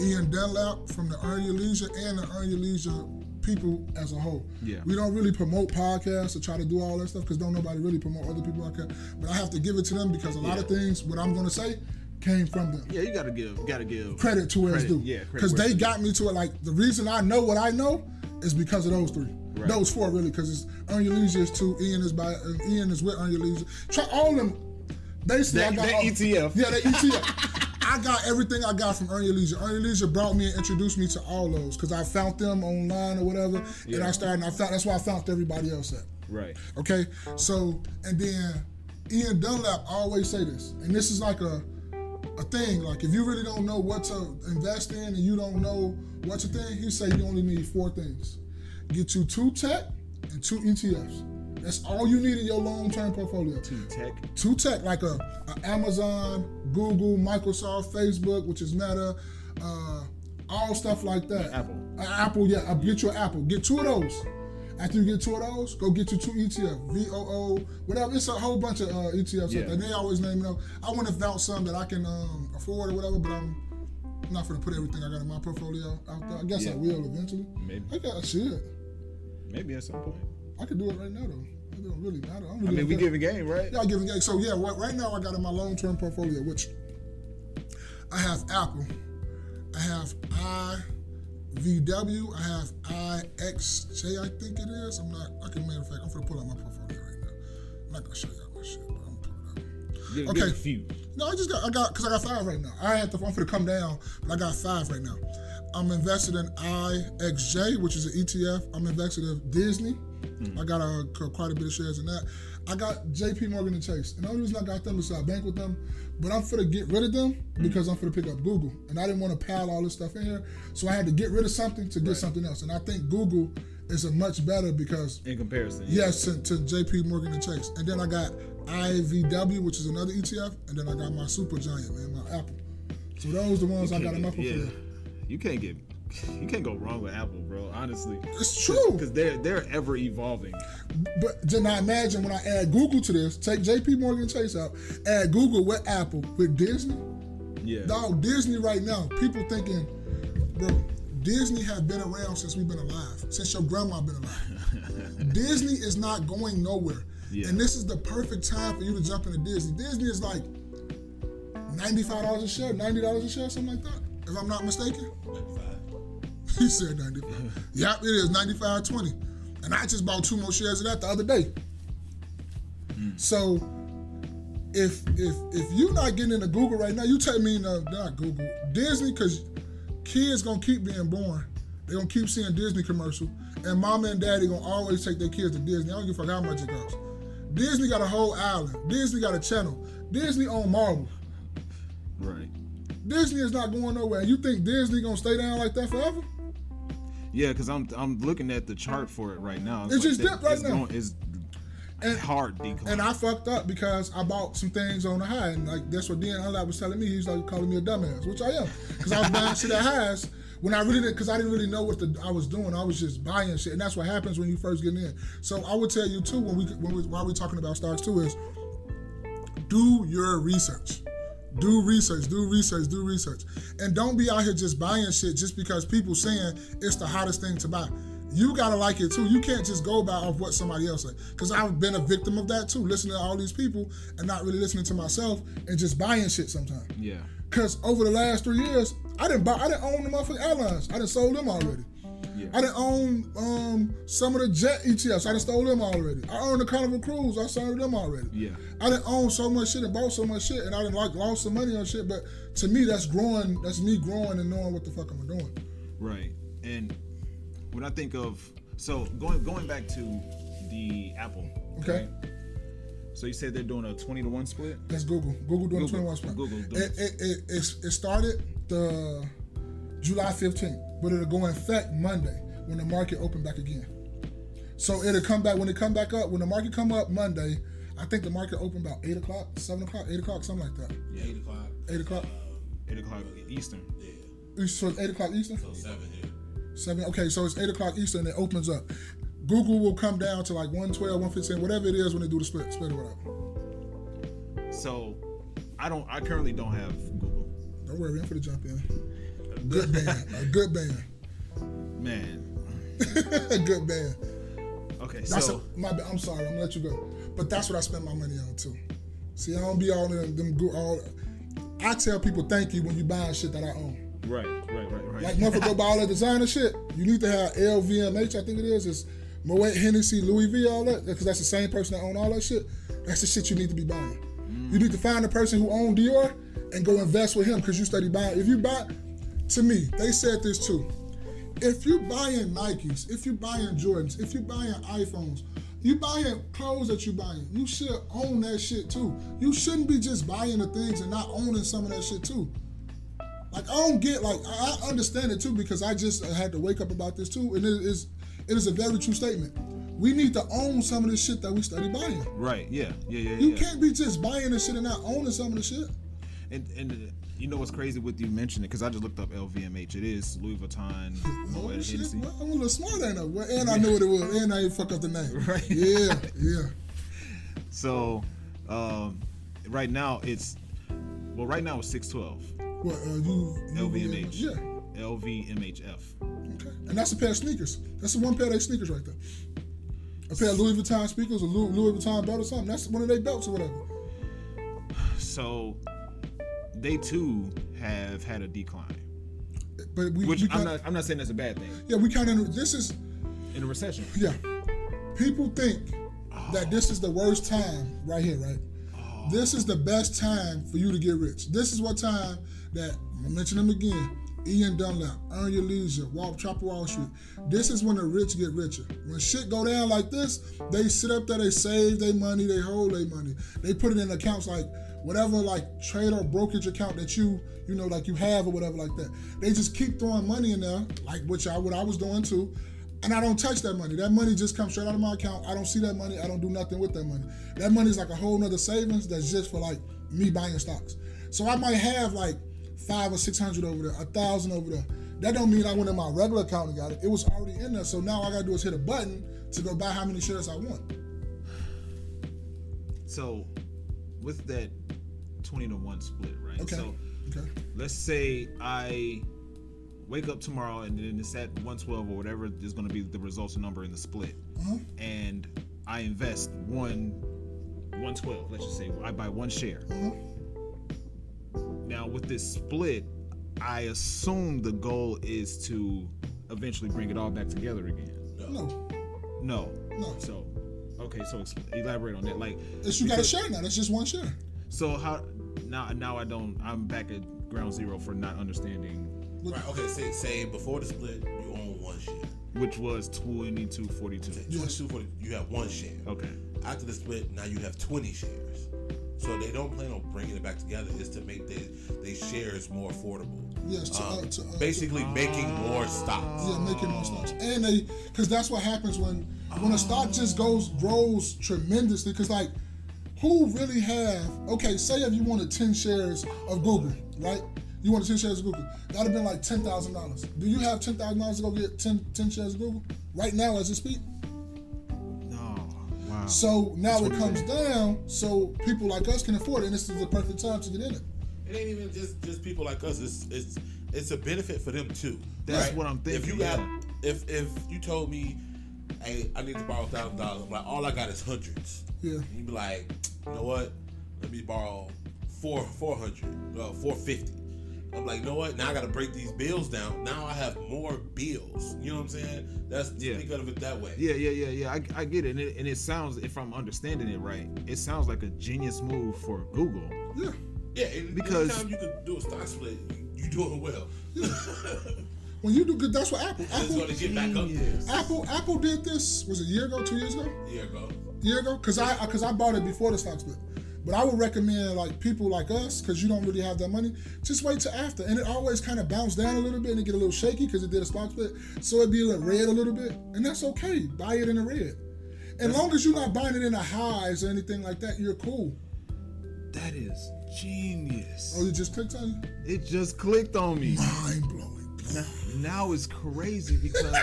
Ian Dunlap from the Earn Your Leisure and the Earn Your Leisure people as a whole. Yeah. We don't really promote podcasts or try to do all that stuff because don't nobody really promote other people out there. But I have to give it to them because a lot of things what I'm gonna say came from them Yeah, you gotta give gotta give credit to where it's due. yeah, because they got me to it. Like the reason I know what I know is because of those three, Right. those four really. Because it's Earn Your Leisure is two, Ian is by uh, Ian is with Earn Your Leisure. Try all them. Basically, That- I got that all- ETF. Yeah, that ETF. I got everything I got from Earn Your Leisure. Earn Your Leisure brought me and introduced me to all those because I found them online or whatever, and I started. And I found that's why I found everybody else at. right. Okay, so and then Ian Dunlap always say this, and this is like a a thing. Like if you really don't know what to invest in and you don't know what to think, he say you only need four things: get you two tech and two ETFs. That's all you need in your long term portfolio. Two tech. Two tech like a, a Amazon, Google, Microsoft, Facebook, which is Meta, uh, all stuff like that. Apple. Uh, Apple, yeah. Uh, get your Apple. Get two of those. After you get two of those, go get you two ETF, VOO, whatever. It's a whole bunch of uh, ETFs Yeah. They always name it up. I want to found some that I can um, afford or whatever, but I'm not going to put everything I got in my portfolio out there. I guess I will eventually. Maybe I guess I should. maybe at some point. I could do it right now though. It don't really matter. I'm I mean, we a game, right? Yeah, I give it. So yeah, what, right now I got in my long term portfolio, which I have Apple, I have IVW, I have IXJ, I think it is. I'm not. I can matter of fact, I'm gonna pull out my portfolio right now. I'm not gonna show y'all my shit, but I'm gonna pull it up. Okay. a few. No, I just got I got because I got five right now. I had to I'm for to come down, but I got five right now. I'm invested in IXJ, which is an ETF. I'm invested in Disney. I got a, quite a bit of shares in that. I got JP Morgan and Chase. And the only reason I got them is I bank with them. But I'm for to get rid of them mm. because I'm for to pick up Google. And I didn't want to pile all this stuff in here. So I had to get rid of something to get something else. And I think Google is a much better because In comparison, yeah. Yes, to, to JP Morgan and Chase. And then I got IVW, which is another ETF, and then I got my super giant, man, my Apple. So those are the ones I got in my yeah. portfolio. You can't get, you can't go wrong with Apple, bro. Honestly, It's true. because they're they're ever evolving. But then now imagine when I add Google to this, take JP Morgan Chase out, add Google with Apple, with Disney. Yeah, Dog, Disney right now, people thinking, bro, Disney have been around since we've been alive, since your grandma been alive. Disney is not going nowhere. Yeah. And this is the perfect time for you to jump into Disney. Disney is like $95 a share, $90 a share, something like that, if I'm not mistaken. He said 95. Uh-huh. yep, it is 95.20. And I just bought two more shares of that the other day. Hmm. So if if if you're not getting into Google right now, you tell me no, not Google, Disney, because kids gonna keep being born. They're gonna keep seeing Disney commercial, and mama and daddy gonna always take their kids to Disney. I don't give a fuck how much it costs. Disney got a whole island. Disney got a channel. Disney own Marvel. right. Disney is not going nowhere. You think Disney gonna stay down like that forever? Yeah, because I'm I'm looking at the chart for it right now. It's just that- dipped right it's now. Going, it's And- hard decline. And I fucked up because I bought some things on the high, and like that's what Ian Dunlap was telling me. He was like calling me a dumbass, which I am, because I was buying shit at highs when I really didn't, because I didn't really know what the, I was doing. I was just buying shit, and that's what happens when you first get in. So I would tell you too when we when we while we talking about stocks too is do your research. Do research, do research, do research. And don't be out here just buying shit just because people saying it's the hottest thing to buy. You gotta like it too. You can't just go by off what somebody else said. Cause I've been a victim of that too, listening to all these people and not really listening to myself and just buying shit sometimes. yeah, Cause over the last three years, I didn't buy I didn't own the motherfucking airlines. I didn't sold them already. Yeah. I didn't own um, some of the jet ETFs. I done stole them already. I owned the Carnival Cruise. I sold them already. Yeah. I didn't own so much shit and bought so much shit, and I didn't like lost some money on shit. But to me, that's growing. That's me growing and knowing what the fuck I'm doing. Right. And when I think of so going going back to the Apple. Okay. right? So you said they're doing a twenty to one split. That's Google. Google doing Google. 21 spot. Google doing- It, it, it, it started the July 15th, but it'll go in effect Monday when the market open back again. So it'll come back when it come back up. When the market come up Monday, I think the market open about eight o'clock, seven o'clock, eight o'clock, something like that. Yeah, Eight o'clock. Eight o'clock. Uh, eight o'clock Eastern. Yeah. So it's eight o'clock Eastern. So seven here. Seven. Okay, so it's eight o'clock Eastern. And it opens up. Google will come down to like 112, 115, whatever it is when they do the split, split or whatever. So I don't. I currently don't have Google. Don't worry, I'm finna jump in. Good band, a good band, Man. a good band. Okay. That's so a, my. I'm sorry, I'm gonna let you go. But that's what I spend my money on too. See, I don't be all in them. All. I tell people thank you when you buying shit that I own. right, right, right, right. Like motherfucker go buy all that designer shit. You need to have LVMH, I think it is. It's Moet Hennessy, Louis V, all that, because that's the same person that own all that shit. That's the shit you need to be buying. You mm. need to find the person who own Dior and go invest with him because you study buying. If you buy, to me, they said this too. If you buying Nikes, if you buying Jordans, if you buying iPhones, you buying clothes that you buying, you should own that shit too. You shouldn't be just buying the things and not owning some of that shit too. Like I don't get like I understand it too because I just had to wake up about this too, and it is it is a very true statement. We need to own some of this shit that we study buying. right. Yeah. Yeah. Yeah. You yeah. can't be just buying this shit and not owning some of the shit. And and you know what's crazy with you mentioning it because I just looked up LVMH. It is Louis Vuitton, Oh shit, Hennessy. I'm a little smart ain't I? Well, and I knew what it was, and I didn't fuck up the name. Right. Yeah, yeah. So, um, right now it's well, right now it's six twelve. What uh, you, you LVMH. Yeah. LVMHF. Okay. And that's a pair of sneakers. That's the one pair of their sneakers right there. A pair of Louis Vuitton speakers, a Louis, Louis Vuitton belt or something. That's one of their belts or whatever. So, they too have had a decline. But we, Which we I'm not. I'm not saying that's a bad thing yeah, we kind of this is in a recession. yeah. People think that oh. this is the worst time right here, right? Oh. This is the best time for you to get rich. This is what time that I mention them again. Ian Dunlap, Earn Your Leisure, Walk Chopper Wall Street. This is when the rich get richer. When shit go down like this, they sit up there, they save their money, they hold their money. They put it in accounts like whatever like trade or brokerage account that you you know like you have or whatever like that. They just keep throwing money in there, like which I what I was doing too. And I don't touch that money. That money just comes straight out of my account. I don't see that money. I don't do nothing with that money. That money is like a whole nother savings that's just for like me buying stocks. So I might have like five or six hundred over there, a thousand over there. That don't mean I went in my regular account and got it. It was already in there. So now all I gotta do is hit a button to go buy how many shares I want. So, with that twenty to one split, right? Okay. So, Okay. let's say I wake up tomorrow and then it's at 112 or whatever is going to be the results number in the split Uh-huh. and i invest one 112 let's just say i buy one share Uh-huh. now with this split i assume the goal is to eventually bring it all back together again No. no No. so okay so elaborate on that like It's you got a share now. That's just one share. so how now now i don't i'm back at ground zero for not understanding Right. Okay. Say say before the split, you own one share. which was 2242 22 for you have one share. okay After the split, now you have 20 shares. So they don't plan on bringing it back together. Is to make their they shares more affordable. Yes. To, Um, uh, to, uh, basically making more stocks. Yeah, making more stocks, and they because that's what happens when when a stock just goes grows tremendously. Because like, who really have okay? Say if you wanted ten shares of Google, right? You wanted ten shares of Google. That'd have been like ten thousand dollars. Do you have ten thousand dollars to go get 10, 10 shares of Google right now as we speak? no wow So now it comes down, so people like us can afford it, and this is the perfect time to get in it. It ain't even just just people like us. It's it's it's a benefit for them too. That's what I'm thinking. If you thinking, got if if you told me, hey, I need to borrow thousand dollars, I'm like, all I got is hundreds. Yeah. And you'd be like, you know what? Let me borrow four four hundred, uh, four fifty. I'm like, you know what? Now I got to break these bills down. Now I have more bills. You know what I'm saying? That's Yeah. think of it that way. Yeah, yeah, yeah, yeah. I, I get it. And, it. and it sounds, if I'm understanding it right, it sounds like a genius move for Google. Yeah. Yeah, and Because- anytime you could do a stock split, you, you doing well. When you do good, that's what Apple. Apple, want to get back up there. Apple, Apple did this. Was it a year ago? Two years ago? Year ago. year ago because I because I bought it before the stock split. But I would recommend like people like us because you don't really have that money. Just wait till after, and it always kind of bounce down a little bit and it get a little shaky because it did a stock split. So it be a little red a little bit, and that's okay. Buy it in the red. As long as you're not buying it in the highs or anything like that, you're cool. That is genius. Oh, you just clicked on you? It just clicked on me. Mind blowing. Now it's crazy because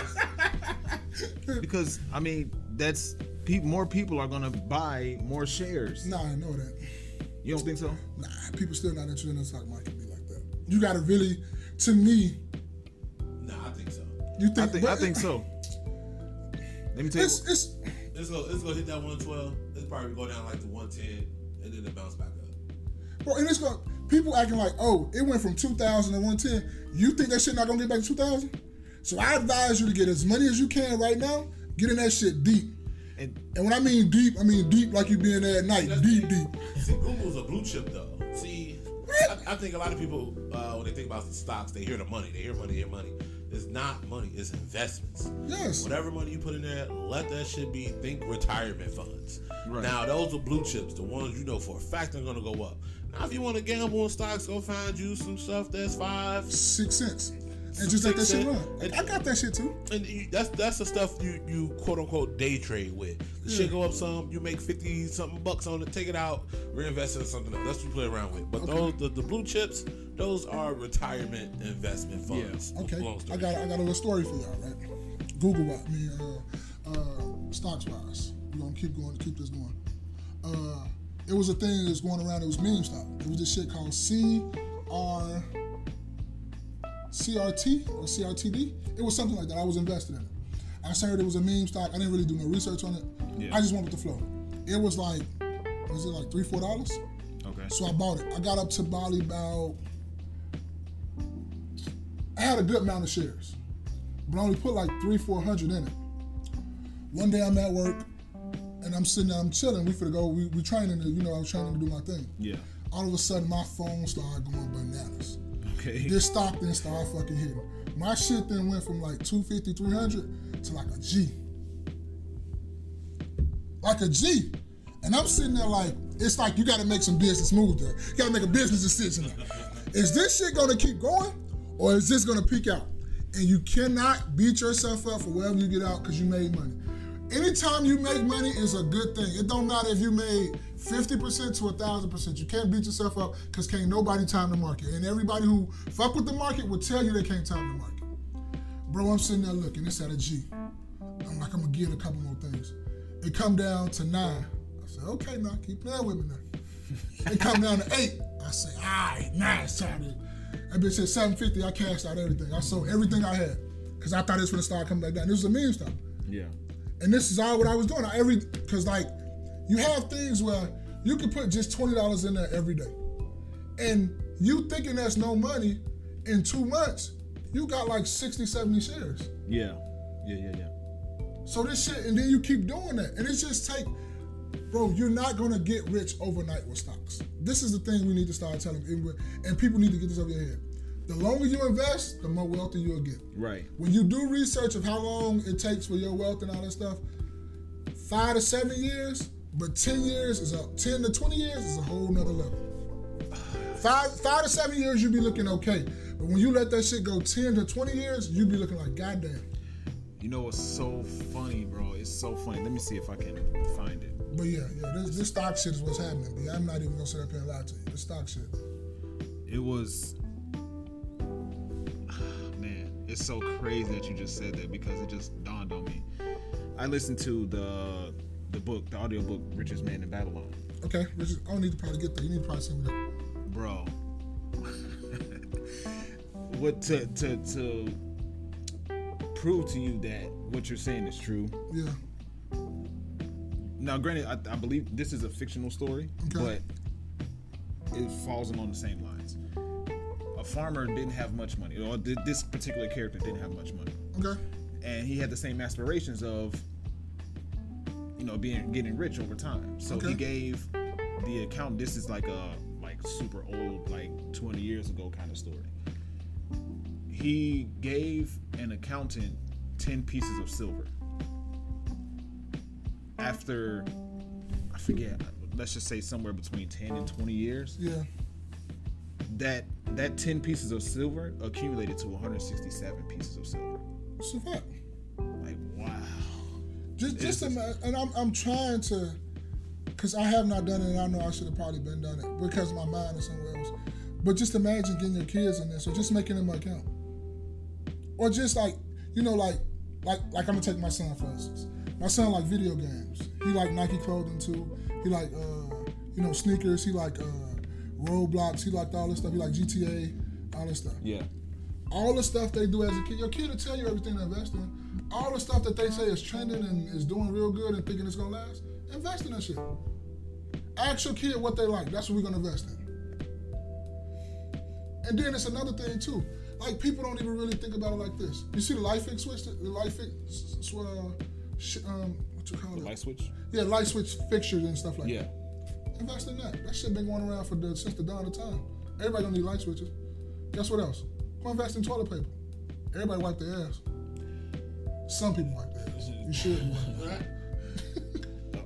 because I mean that's pe- more people are gonna buy more shares. Nah, I know that. You don't think so? Nah, people still not interested in the stock market be like that. You gotta really, to me, Nah, I think so. you think? I think I think so. Let me tell you. It's it's Let's go. Let's go hit that 112. Let's probably go down like to 110, and then it bounce back up. Bro, and it's going people acting like, oh, it went from 2000 to 110. You think that shit not gonna get back to 2000? So I advise you to get as money as you can right now. Get in that shit deep. And And when I mean deep, I mean deep like you being there at night. Deep, deep. See, Google's a blue chip though. See, I, I think a lot of people uh, when they think about the stocks, they hear the money. They hear money, they hear money. It's not money. It's investments. Yes. Whatever money you put in there, let that shit be. Think retirement funds. Right. Now those are blue chips, the ones you know for a fact are gonna go up. Now if you want to gamble on stocks, go find you some stuff that's five. Six cents. And just let that shit run. cents. I got that shit too. And you, that's that's the stuff you you quote unquote day trade with. The shit go up some, you make fifty something bucks on it, take it out, reinvest it in something else. That's what you play around with. But those the, the blue chips, those are retirement investment funds. Okay. Long story I got I got a little story for y'all, right? Google what? I mean, uh, uh, stocks wise. We're gonna keep going, keep this going. Uh, it was a thing that was going around. It was meme stock. It was this shit called CR, CRT or CRTD. It was something like that. I was invested in it. I heard it was a meme stock. I didn't really do no research on it. Yeah. I just went with the flow. It was like, was it like three, four dollars? okay. So I bought it. I got up to probably about. I had a good amount of shares, but I only put like three, four hundred in it. One day I'm at work, and and I'm sitting there, I'm chilling. We finna go. We we training. To, you know, I was training to do my thing. Yeah. All of a sudden, my phone started going bananas. Okay. This stock then started fucking hitting. My shit then went from like 250, 300 to like a G. Like a G. And I'm sitting there like, it's like you gotta make some business moves there. You gotta make a business decision is this shit gonna keep going or is this gonna peak out? And you cannot beat yourself up for wherever you get out because you made money. Anytime you make money is a good thing. It don't matter if you made 50% to 1000%. You can't beat yourself up because can't nobody time the market. And everybody who fuck with the market will tell you they can't time the market. Bro, I'm sitting there looking, it's at a G. I'm like, I'm gonna get a couple more things. It come down to nine. I said, okay, now keep playing with me now. it come down to eight. I said, all right, now it's time to. That bitch said 750. I cashed out everything. I sold everything I had because I thought it was gonna start coming back down. This was a meme stock. Yeah. And this is all what I was doing. I every because like you have things where you can put just twenty dollars in there every day, and you thinking that's no money. In two months, you got like 60, 70 shares. Yeah. Yeah. Yeah. Yeah. So this shit, and then you keep doing that, and it's just take, bro. You're not gonna get rich overnight with stocks. This is the thing we need to start telling, and, and people need to get this over your head. The longer you invest, the more wealthy you'll get. Right. When you do research of how long it takes for your wealth and all that stuff, five to seven years, but ten years is a ten to twenty years is a whole nother level. Five five to seven years you be looking okay, but when you let that shit go ten to twenty years, you be looking like goddamn. You know what's so funny, bro? It's so funny. Let me see if I can find it. But yeah, yeah, this, this stock shit is what's happening. I'm not even gonna sit up here and lie to you. The stock shit. It was. It's so crazy that you just said that because it just dawned on me. I listened to the the book, the audio book, Richest Man in Babylon. Okay, Richard, I don't need to probably get there. You need to probably send me that. bro. what to to to prove to you that what you're saying is true. Yeah. Now, granted, I, I believe this is a fictional story, Okay. but it falls along the same lines. A farmer didn't have much money, or this particular character didn't have much money, Okay. and he had the same aspirations of, you know, being getting rich over time. So Okay. he gave the account. This is like a like super old, like 20 years ago kind of story. He gave an accountant 10 pieces of silver. After, I forget, let's just say somewhere between 10 and 20 years, Yeah. that that 10 pieces of silver accumulated to 167 pieces of silver. Fact. Like, wow. Just, It's just just- ima- and I'm, I'm trying to, because I have not done it, and I know I should have probably been done it because my mind is somewhere else. But just imagine getting your kids in this, or just making them an account, or just like, you know, like, like, like I'm gonna take my son for instance. My son like video games. He like Nike clothing too. He like, uh, you know, sneakers. He like uh, Roblox. He liked all this stuff. He liked GTA, all this stuff Yeah. all the stuff they do as a kid, your kid will tell you everything to invest in. All the stuff that they say is trending and is doing real good and thinking it's gonna last, invest in that shit. Ask your kid what they like. That's what we're gonna invest in. And then it's another thing too. Like people don't even really think about it like this. You see the light fix switch, the light fix, uh, sh- um, what you call it? Light switch? Yeah, light switch fixtures and stuff like Yeah. that. Invest in that. That shit been going around for the, since the dawn of time. Everybody gonna need light switches. Guess what else? Go invest in toilet paper. Everybody wipe their ass. Some people wipe their ass. You should. wipe their ass.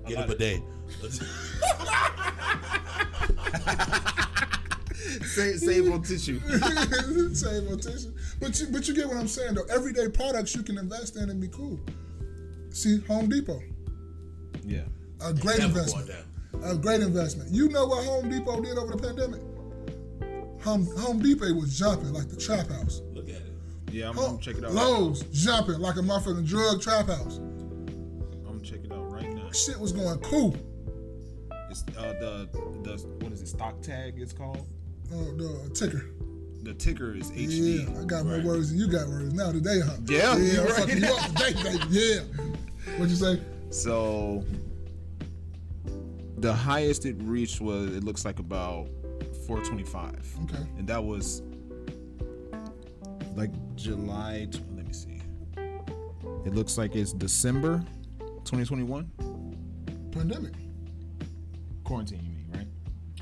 Get up a bidet. Save, save on tissue. Save on tissue. But you, but you get what I'm saying though. Everyday products you can invest in and be cool. See, Home Depot, Yeah. a great Never investment. Going down. A great investment. You know what Home Depot did over the pandemic? Home, Home Depot was jumping like the trap house. Look at it. Yeah, I'm, Home, gonna check it out. Lowe's jumping like a motherfucking drug trap house. I'm gonna check it out right now. Shit was going cool. It's uh, the the what is it? Stock tag. It's called. Uh, the ticker. The ticker is HD. Yeah, I got more words than you got words now today, huh? Yeah, yeah, you I'm right. fucking you up today, baby. Yeah. What'd you say? So the highest it reached was it looks like about 425. Okay. And that was like July. Let me see. It looks like it's December 2021. Pandemic. Quarantine, you mean, right?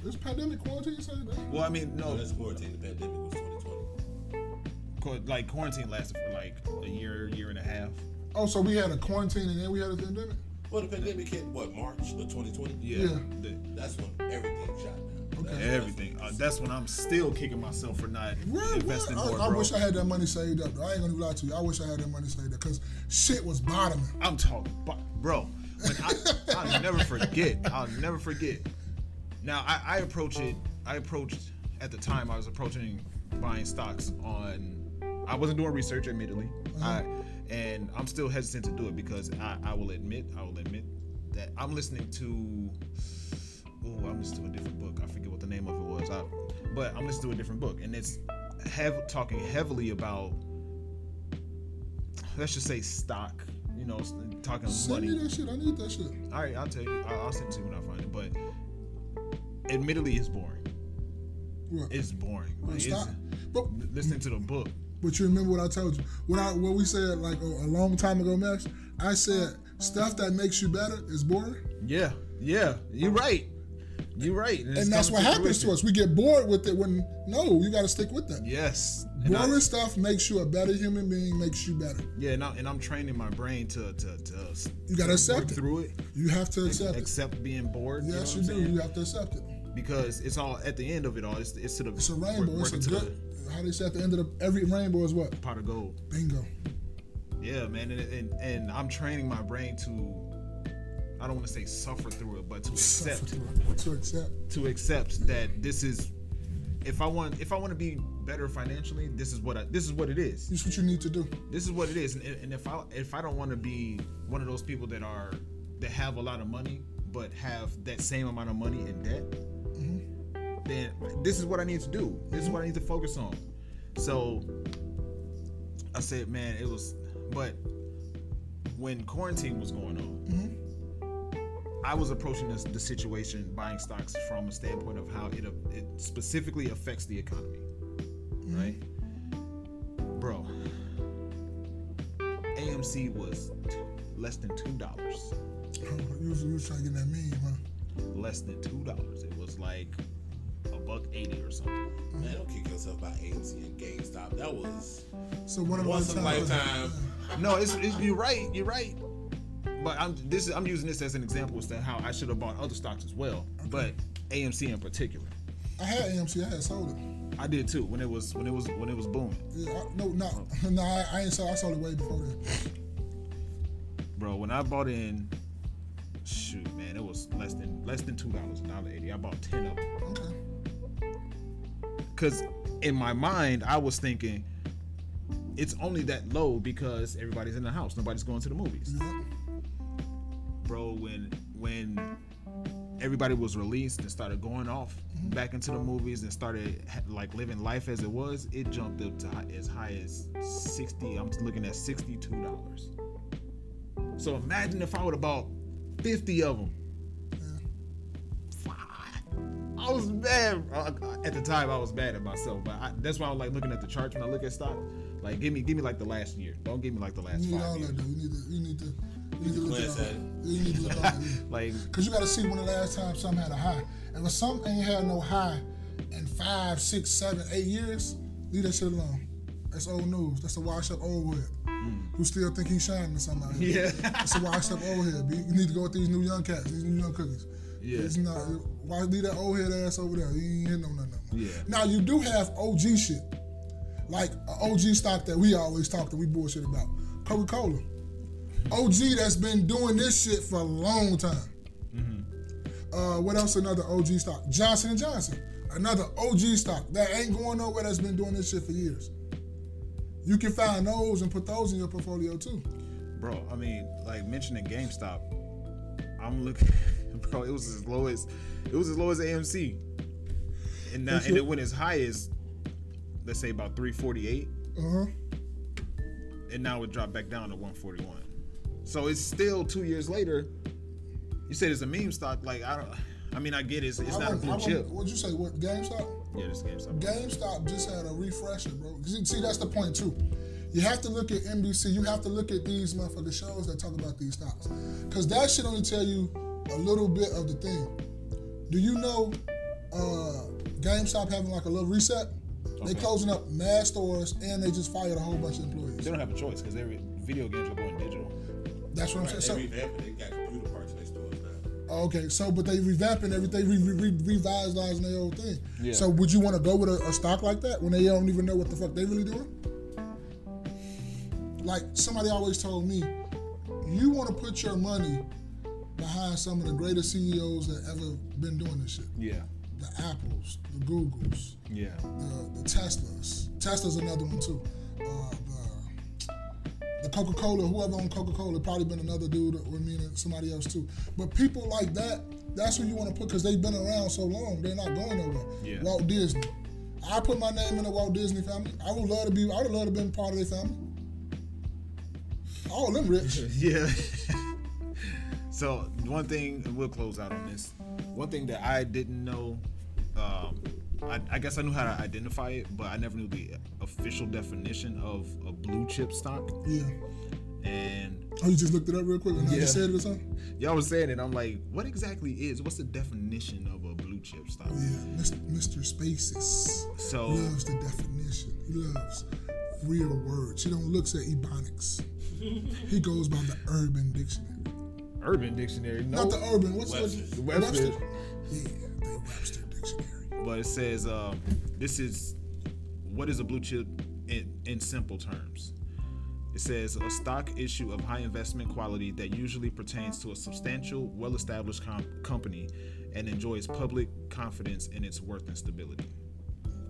It's pandemic quarantine. You say that? Well, I mean, No, no, that's quarantine. The pandemic was 2020. like quarantine lasted for like a year, year and a half. Oh, so we had a quarantine and then we had a pandemic. Well, the pandemic hit what March of 2020. Yeah, Yeah. That's when everything shot down. Okay. That's- everything. Uh, that's when I'm still kicking myself for not Well, investing well, more, I, I bro. wish I had that money saved up. Though. I ain't gonna lie to you. I wish I had that money saved up because shit was bottoming. I'm talking, about, bro. When I, I'll never forget. I'll never forget. Now I, I approach it. I approached at the time. I was approaching buying stocks on. I wasn't doing research, admittedly. I and I'm still hesitant to do it because I, I will admit, I will admit that I'm listening to. Oh, I'm listening to a different book. I forget what the name of it was. I, but I'm listening to a different book, and it's have talking heavily about. Let's just say stock. You know, talking Send money. me that shit. I need that shit. All right, I'll tell you. I'll, I'll send it to you when I find it. But admittedly, it's boring. What? It's boring. Like, it's. But listening to the book. But you remember what I told you? What I what we said like a, a long time ago, Max. I said stuff that makes you better is boring, Yeah, yeah. You're right. You're right. and that's what happens to us. We get bored with it when no, you got to stick with that. Yes. And I- Boring stuff makes you a better human being. Makes you better. yeah, and, I, and I'm training my brain to to to. You gotta accept work it. through it. You have to accept it. Accept being bored. Yes, you, you do. saying? You have to accept it. Because it's all at the end of it all. It's it's to the. It's a rainbow. It's a to good. How they say at the end of the, every rainbow is what? pot of gold. Bingo. Yeah, man, and, and and I'm training my brain to. I don't want to say suffer through it, but to accept To accept. to accept that this is if I want if I want to be better financially, this is what I, this is what it is. This is what you need to do. This is what it is. And, and if I if I don't want to be one of those people that are that have a lot of money but have that same amount of money in debt, mm-hmm. Then this is what I need to do. This is what I need to focus on. So I said, man, it was but when quarantine was going on, mm-hmm. I was approaching this the situation buying stocks from a standpoint of how it it specifically affects the economy, mm-hmm. right? Bro, AMC was less than two dollars, you, was, you was trying to get that meme, huh? less than two dollars. It was like buck eighty or something. Man, don't kick yourself by AMC and GameStop. That was So one of once in a lifetime. No, it's, it's you're right. You're right. But I'm this is I'm using this as an example as to how I should have bought other stocks as well, but AMC in particular. I had AMC. I had sold it. I did too when it was when it was when it was booming. Yeah, I, no, no, oh. no. I, I ain't sold. I sold it way before then. bro. When I bought in, shoot, man, it was less than less than two dollars, a dollar eighty. I bought ten of them Okay. Because in my mind I was thinking it's only that low because everybody's in the house, nobody's going to the movies, bro. When when everybody was released and started going off mm-hmm. back into the movies and started like living life as it was, it jumped up to hi- as high as sixty. I'm looking at sixty-two dollars. So imagine if I would have bought fifty of them. Was mad uh, at the time. I was mad at myself, but I, that's why I was like looking at the charts when I look at stock. Like, give me, give me like the last year. Don't give me like the last You need five all years. that though. You need to. You need to. You need to look at at all it. You need to look at. Like, Cause you gotta see when the last time something had a high. And when something ain't had no high in five, six, seven, eight years, leave that shit alone. That's old news. That's a washed up old head. Who still think he's shining or something out. Yeah. That's a washed up old head, B. You need to go with these new young cats, these new young cookies. Yeah. It's not why leave that old head ass over there. He ain't hitting on nothing. no. Yeah. Now you do have OG shit. Like a OG stock that we always talk that we bullshit about. Coca-Cola. OG that's been doing this shit for a long time. Mm-hmm. Uh, what else? Another OG stock. Johnson and Johnson. Another OG stock that ain't going nowhere. That's been doing this shit for years. You can find those and put those in your portfolio too. bro, I mean, like mentioning GameStop, I'm looking, bro. It was as low as, it was as low as AMC, and now, and it went as high as, let's say about 348, Uh huh. and now it dropped back down to 141. So it's still two years later. You said it's a meme stock. Like I don't. I mean, I get it. It's, it's not a blue chip. What'd you say? What GameStop? Yeah, this GameStop. GameStop just had a refresher, bro. you- See, that's the point too. You have to look at NBC. You have to look at these motherfucking shows that talk about these stocks, because that shit only tell you a little bit of the thing. Do you know uh, GameStop having like a little reset? They closing up mad stores and they just fired a whole bunch of employees. They don't have a choice because every video games are going digital. That's what I'm saying. they So, revamped it. They got computer parts in their stores now. oh, okay, so but they revamping everything, re, re, re, revitalizing their whole thing. Yeah. So would you want to go with a, a stock like that when they don't even know what the fuck they really doing? Like somebody always told me, you want to put your money behind some of the greatest CEOs that ever been doing this shit. Yeah. The Apples, the Googles, Yeah. the, the Teslas. Tesla's another one too. Uh, the the Coca Cola, whoever owned Coca Cola, probably been another dude or me and somebody else too. But people like that, that's who you want to put because they've been around so long. They're not going nowhere. Yeah. Walt Disney. I put my name in the Walt Disney family. I would love to be. I would love to been part of their family. All of them rich. Yeah. so one thing, and we'll close out on this. One thing that I didn't know, um, I, I guess I knew how to identify it, but I never knew the official definition of a blue chip stock. Yeah. And Oh, you just looked it up real quick and I Yeah. just said it or something. y'all was saying it, I'm like, what exactly is? What's the definition of a blue chip stock? Yeah, Mr. Mr. Spaces So loves the definition. He loves real words. He don't looks at ebonics. he goes by the Urban Dictionary. Urban Dictionary, no, Not the Urban. What's Webster's. the Webster's. Yeah, the Webster Dictionary. but it says um, this is what is a blue chip in, in simple terms. It says a stock issue of high investment quality that usually pertains to a substantial, well-established com- company and enjoys public confidence in its worth and stability.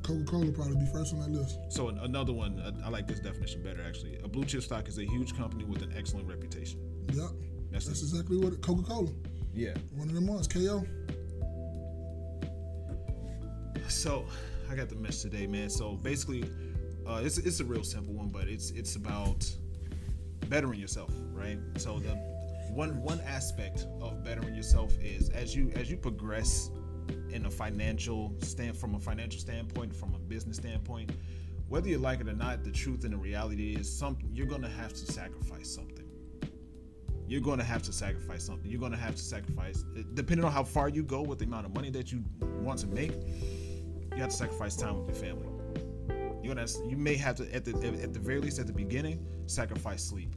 Coca Cola probably be first on that list. So an- another one, uh, I like this definition better actually. A blue chip stock is a huge company with an excellent reputation. Yep. That's That's exactly what Coca Cola. Yeah. One of them ones. KO. So I got the message today, man. So basically, uh, it's it's a real simple one, but it's it's about bettering yourself, right? So the one one aspect of bettering yourself is as you as you progress in a financial stand from a financial standpoint, from a business standpoint, whether you like it or not, the truth and the reality is something you're gonna have to sacrifice something. You're going to have to sacrifice something. You're going to have to sacrifice, depending on how far you go with the amount of money that you want to make you have to sacrifice time with your family. You're gonna you may have to at the at the very least at the beginning sacrifice sleep.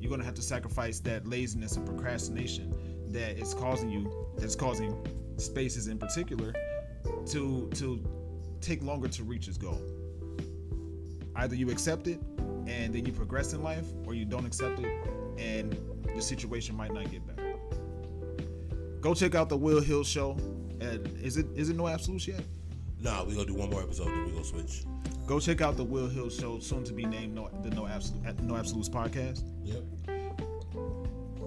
You're gonna have to sacrifice that laziness and procrastination that is causing you that's causing spaces in particular to to take longer to reach its goal. Either you accept it and then you progress in life, or you don't accept it and the situation might not get better. Go check out the Will Hill show. And is it is it no absolutes yet? Nah, we gonna do one more episode, then we gonna switch. Go check out the Will Hill Show, soon to be named no, the No Absolute No Absolutes podcast. Yep.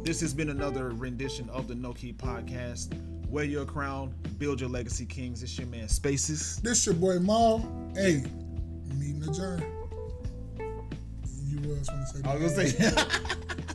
This has been another rendition of the No Key podcast. Wear your crown, build your legacy, kings. It's your man Spaces. This your boy Maul. Hey, meeting adjourned. You was want to say I was gonna say.